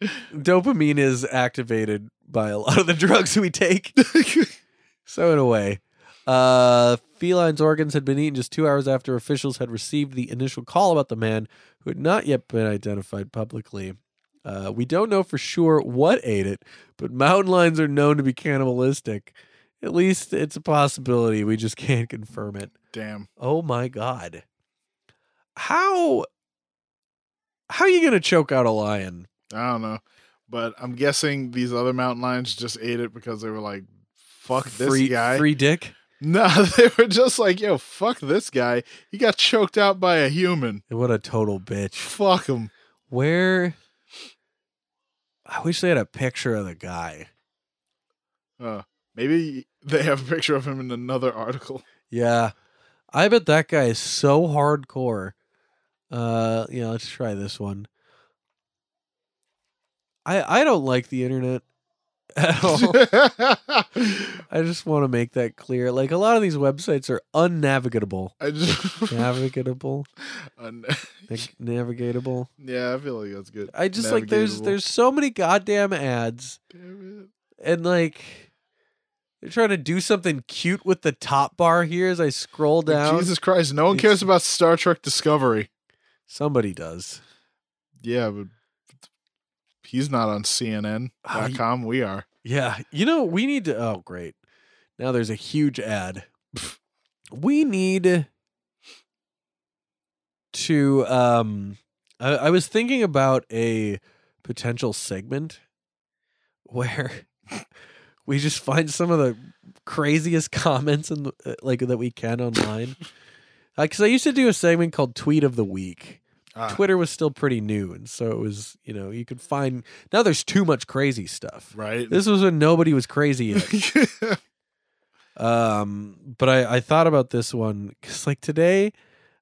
D: dopamine is activated by a lot of the drugs we take. So, in a way, uh, feline's organs had been eaten just two hours after officials had received the initial call about the man who had not yet been identified publicly. Uh, we don't know for sure what ate it, but mountain lions are known to be cannibalistic. At least it's a possibility. We just can't confirm it.
E: Damn.
D: Oh my god. How how are you gonna choke out a lion?
E: I don't know. But I'm guessing these other mountain lions just ate it because they were like, fuck this
D: free,
E: guy.
D: Free dick?
E: No, they were just like, yo, fuck this guy. He got choked out by a human.
D: What a total bitch.
E: Fuck him.
D: Where I wish they had a picture of the guy.
E: Uh, maybe they have a picture of him in another article.
D: Yeah. I bet that guy is so hardcore. Uh yeah, let's try this one. I I don't like the internet at all. I just want to make that clear. Like a lot of these websites are unnavigable.
E: I just
D: Navigable.
E: Un-
D: Nav- navigatable.
E: yeah, I feel like that's good.
D: I just like there's
E: Navigatable.
D: there's so many goddamn ads
E: Damn
D: and like they're trying to do something cute with the top bar here as I scroll
E: it.
D: down.
E: Jesus Christ, no one cares about Star Trek Discovery.
D: Somebody does.
E: Yeah, but he's not on CNN.com. we are.
D: Yeah, you know, we need to. Oh, great! Now there's a huge ad. We need to. Um, I, I was thinking about a potential segment where we just find some of the craziest comments and like that we can online. Because I used to do a segment called Tweet of the Week.
E: Ah,
D: Twitter was still pretty new, and so it was you know you could find now there's too much crazy stuff.
E: right.
D: This was when nobody was crazy yet. um, but I I thought about this one because like today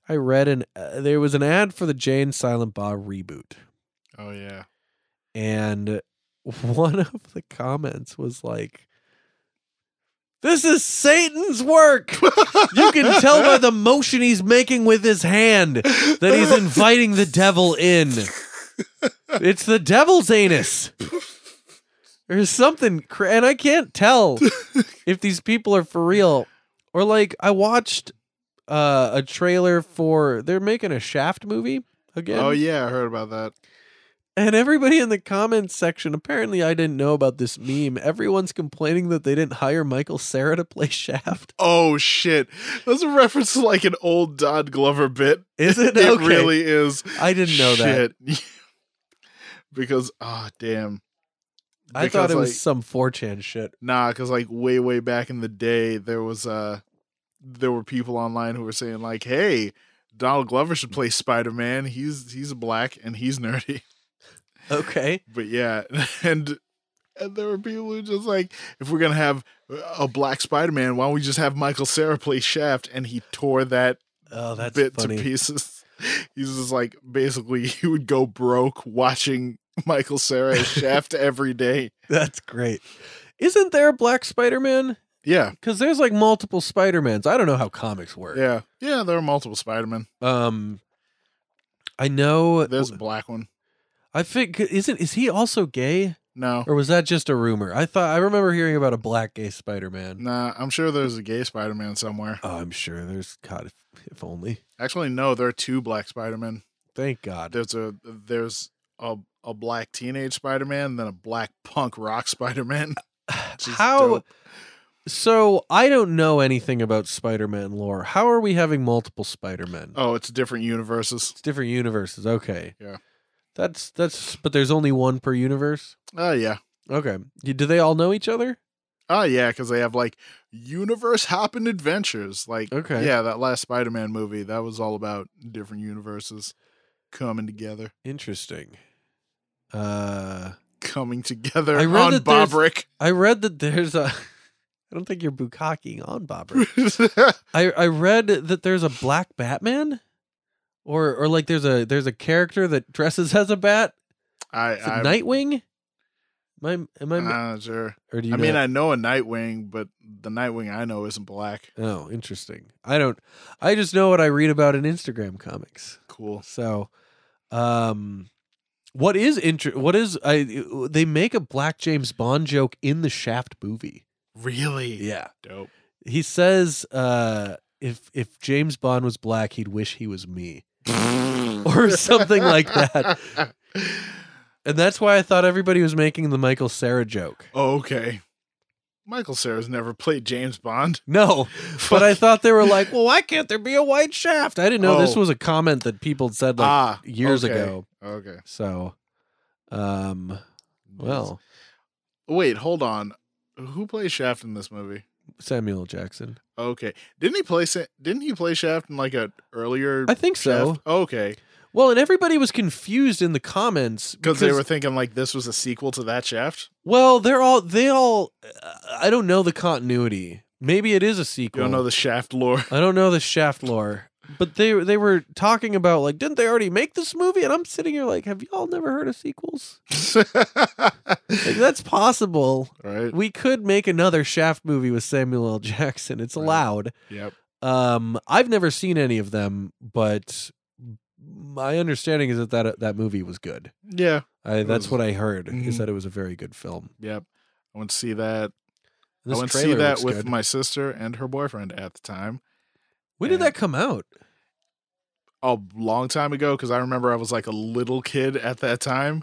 D: I read an uh, there was an ad for the Jay and Silent Bob reboot,
E: oh yeah.
D: and one of the comments was like. This is Satan's work. You can tell by the motion he's making with his hand that he's inviting the devil in. It's the devil's anus. There's something, and I can't tell if these people are for real or like I watched uh, a trailer for they're making a Shaft movie again.
E: Oh yeah, I heard about that.
D: And everybody in the comments section, apparently I didn't know about this meme. Everyone's complaining that they didn't hire Michael Cera to play Shaft.
E: Oh shit. That's a reference to like an old Don Glover bit.
D: Is it?
E: It
D: Okay.
E: really is.
D: I didn't know that.
E: Because ah damn.
D: I thought
E: Because,
D: it was
E: like-
D: some 4chan shit.
E: Nah, because like way, way back in the day, there was uh there were people online who were saying like, "Hey, Donald Glover should play Spider Man. He's he's black and he's nerdy."
D: Okay.
E: But yeah, and and there were people who just like, if we're gonna have a black Spider Man, why don't we just have Michael Cera play Shaft? And he tore that
D: Oh, that's
E: bit
D: funny.
E: to pieces. He's just like basically he would go broke watching Michael Cera Shaft every day.
D: That's great. Isn't there a black Spider-Man?
E: Yeah,
D: Because there's like multiple Spider-Mans. I don't know how comics work.
E: yeah, yeah. There are multiple Spider Men.
D: Um, I know.
E: There's a black one.
D: I think isn't is he also gay
E: No,
D: or was that just a rumor? I thought I remember hearing about a black gay Spider-Man.
E: nah. I'm sure there's a gay Spider Man somewhere.
D: Oh, I'm sure there's God, if, if only.
E: Actually, no. There are two black Spider Men.
D: Thank God.
E: There's a there's a a black teenage Spider Man, then a black punk rock Spider Man.
D: How? So I don't know anything about Spider-Man lore. How are we having multiple Spider-Men?
E: Oh, it's different universes.
D: It's different universes. Okay.
E: Yeah.
D: That's that's but there's only one per universe.
E: Oh yeah.
D: Okay. Do they all know each other?
E: Oh yeah, because they have like universe hopping adventures. Like
D: Okay.
E: yeah, that last Spider Man movie that was all about different universes coming together,
D: Interesting. Uh
E: coming together
D: I read
E: on
D: that there's-
E: Bobrick.
D: I read that there's a I don't think you're bukaking on Bobber. I I read that there's a black Batman or or like there's a there's a character that dresses as a bat.
E: I
D: Is it
E: I
D: Nightwing? Am I am I
E: I'm not sure.
D: or do you
E: I mean? I know a Nightwing, but the Nightwing I know isn't black.
D: Oh, interesting. I don't I just know what I read about in Instagram comics.
E: Cool.
D: So, um, what is inter- What is I? They make a Black James Bond joke in the Shaft movie.
E: Really?
D: Yeah,
E: Dope.
D: he says, uh, "If if James Bond was black, he'd wish he was me," or something like that. And that's why I thought everybody was making the Michael Cera joke.
E: Oh, okay. Michael Cera's never played James Bond.
D: No, but I thought they were like, "Well, why can't there be a white Shaft?" I didn't know this
E: Oh.
D: was a comment that people said like
E: ah,
D: years
E: okay.
D: ago.
E: Okay.
D: So, um, well,
E: Wait, hold on. Who plays Shaft in this movie?
D: Samuel Jackson.
E: Okay. Didn't he play Sa- didn't he play Shaft in like a earlier
D: I think so.
E: Shaft? Okay.
D: Well, and everybody was confused in the comments
E: because they were thinking like this was a sequel to that Shaft.
D: Well, they're all they all. Uh, I don't know the continuity. Maybe it is a sequel.
E: You don't know the Shaft lore.
D: I don't know the Shaft lore. But they they were talking about like, didn't they already make this movie? And I'm sitting here like, have y'all never heard of sequels? Like that's possible.
E: right.
D: We could make another Shaft movie with Samuel L. Jackson. It's
E: Right.
D: allowed.
E: Yep.
D: Um, I've never seen any of them, but my understanding is that that, that movie was good.
E: Yeah.
D: I, that's
E: was-
D: what I heard.
E: Mhm.
D: Is that it was a very good film.
E: Yep. I went to see that.
D: This
E: I went to see that with
D: good.
E: my sister and her boyfriend at the time.
D: When did that come out?
E: a long time ago because I remember I was like a little kid at that time,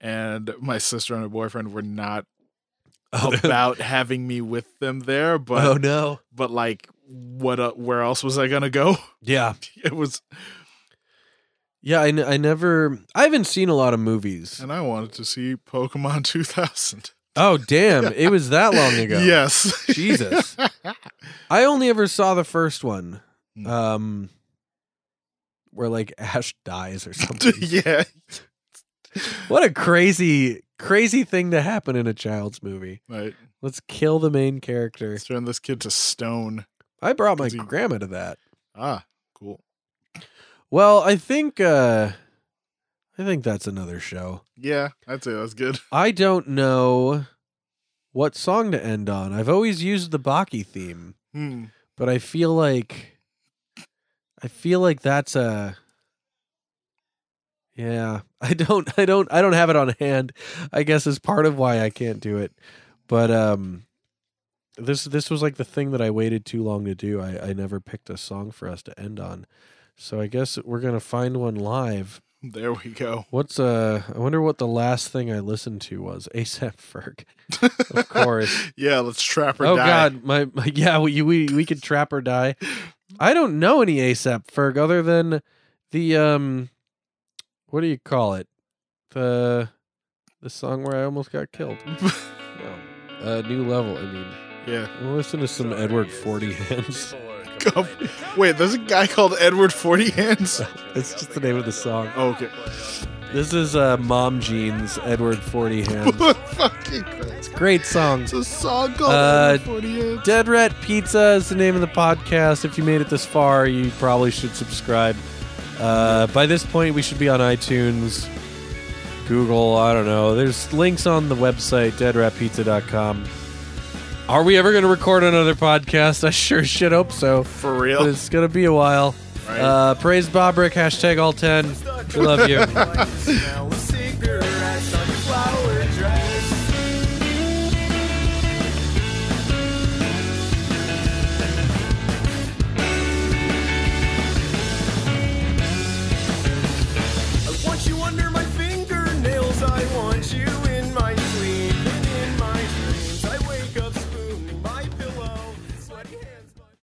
E: and my sister and her boyfriend were not about having me with them there. But
D: oh no.
E: but like, what? Uh, where else was I gonna go?
D: Yeah.
E: It was,
D: Yeah, I, n- I never I haven't seen a lot of movies.
E: and I wanted to see Pokemon 2000.
D: Oh damn, it was that long ago.
E: Yes,
D: Jesus. I only ever saw the first one.
E: Hmm.
D: Um where like Ash dies or something.
E: yeah,
D: what a crazy crazy thing to happen in a child's movie.
E: right.
D: Let's kill the main character.
E: Let's turn this kid to stone.
D: I brought my
E: he-
D: grandma to that.
E: Ah, cool.
D: Well, I think uh I think that's another show.
E: Yeah, I'd say that's good.
D: I don't know what song to end on. I've always used the Baki theme,
E: Hmm.
D: but I feel like I feel like that's a Yeah, I don't I don't I don't have it on hand. I guess is part of why I can't do it. But um this this was like the thing that I waited too long to do. I I never picked a song for us to end on. So I guess we're going to find one live.
E: There we go.
D: What's uh I wonder what the last thing I listened to was. ASAP Ferg. Of course.
E: yeah, let's trap or die.
D: oh
E: die.
D: god, my, my yeah, we, we we could trap or die. I don't know any ASAP Ferg other than the um what do you call it? The the song where I almost got killed. No. Uh new level, I mean.
E: Yeah.
D: We'll listen to some Edward Forty Hands.
E: Go- Wait, there's a guy called Edward Forty Hands.
D: That's just the name of the song.
E: Oh, okay.
D: This is uh Mom Jeans, Edward Forty Hands.
E: Fucking Christ.
D: Great song.
E: It's a song called
D: Uh,
E: Edward Forty Hands.
D: Dead Rat Pizza is the name of the podcast. If you made it this far, you probably should subscribe. Uh, by this point, we should be on iTunes, Google. I don't know. There's links on the website, deadratpizza.com. Are we ever going to record another podcast? I sure should hope so.
E: For real?
D: It's going to be a while.
E: Right.
D: Uh, praise Bobrick, hashtag all 10. We love you.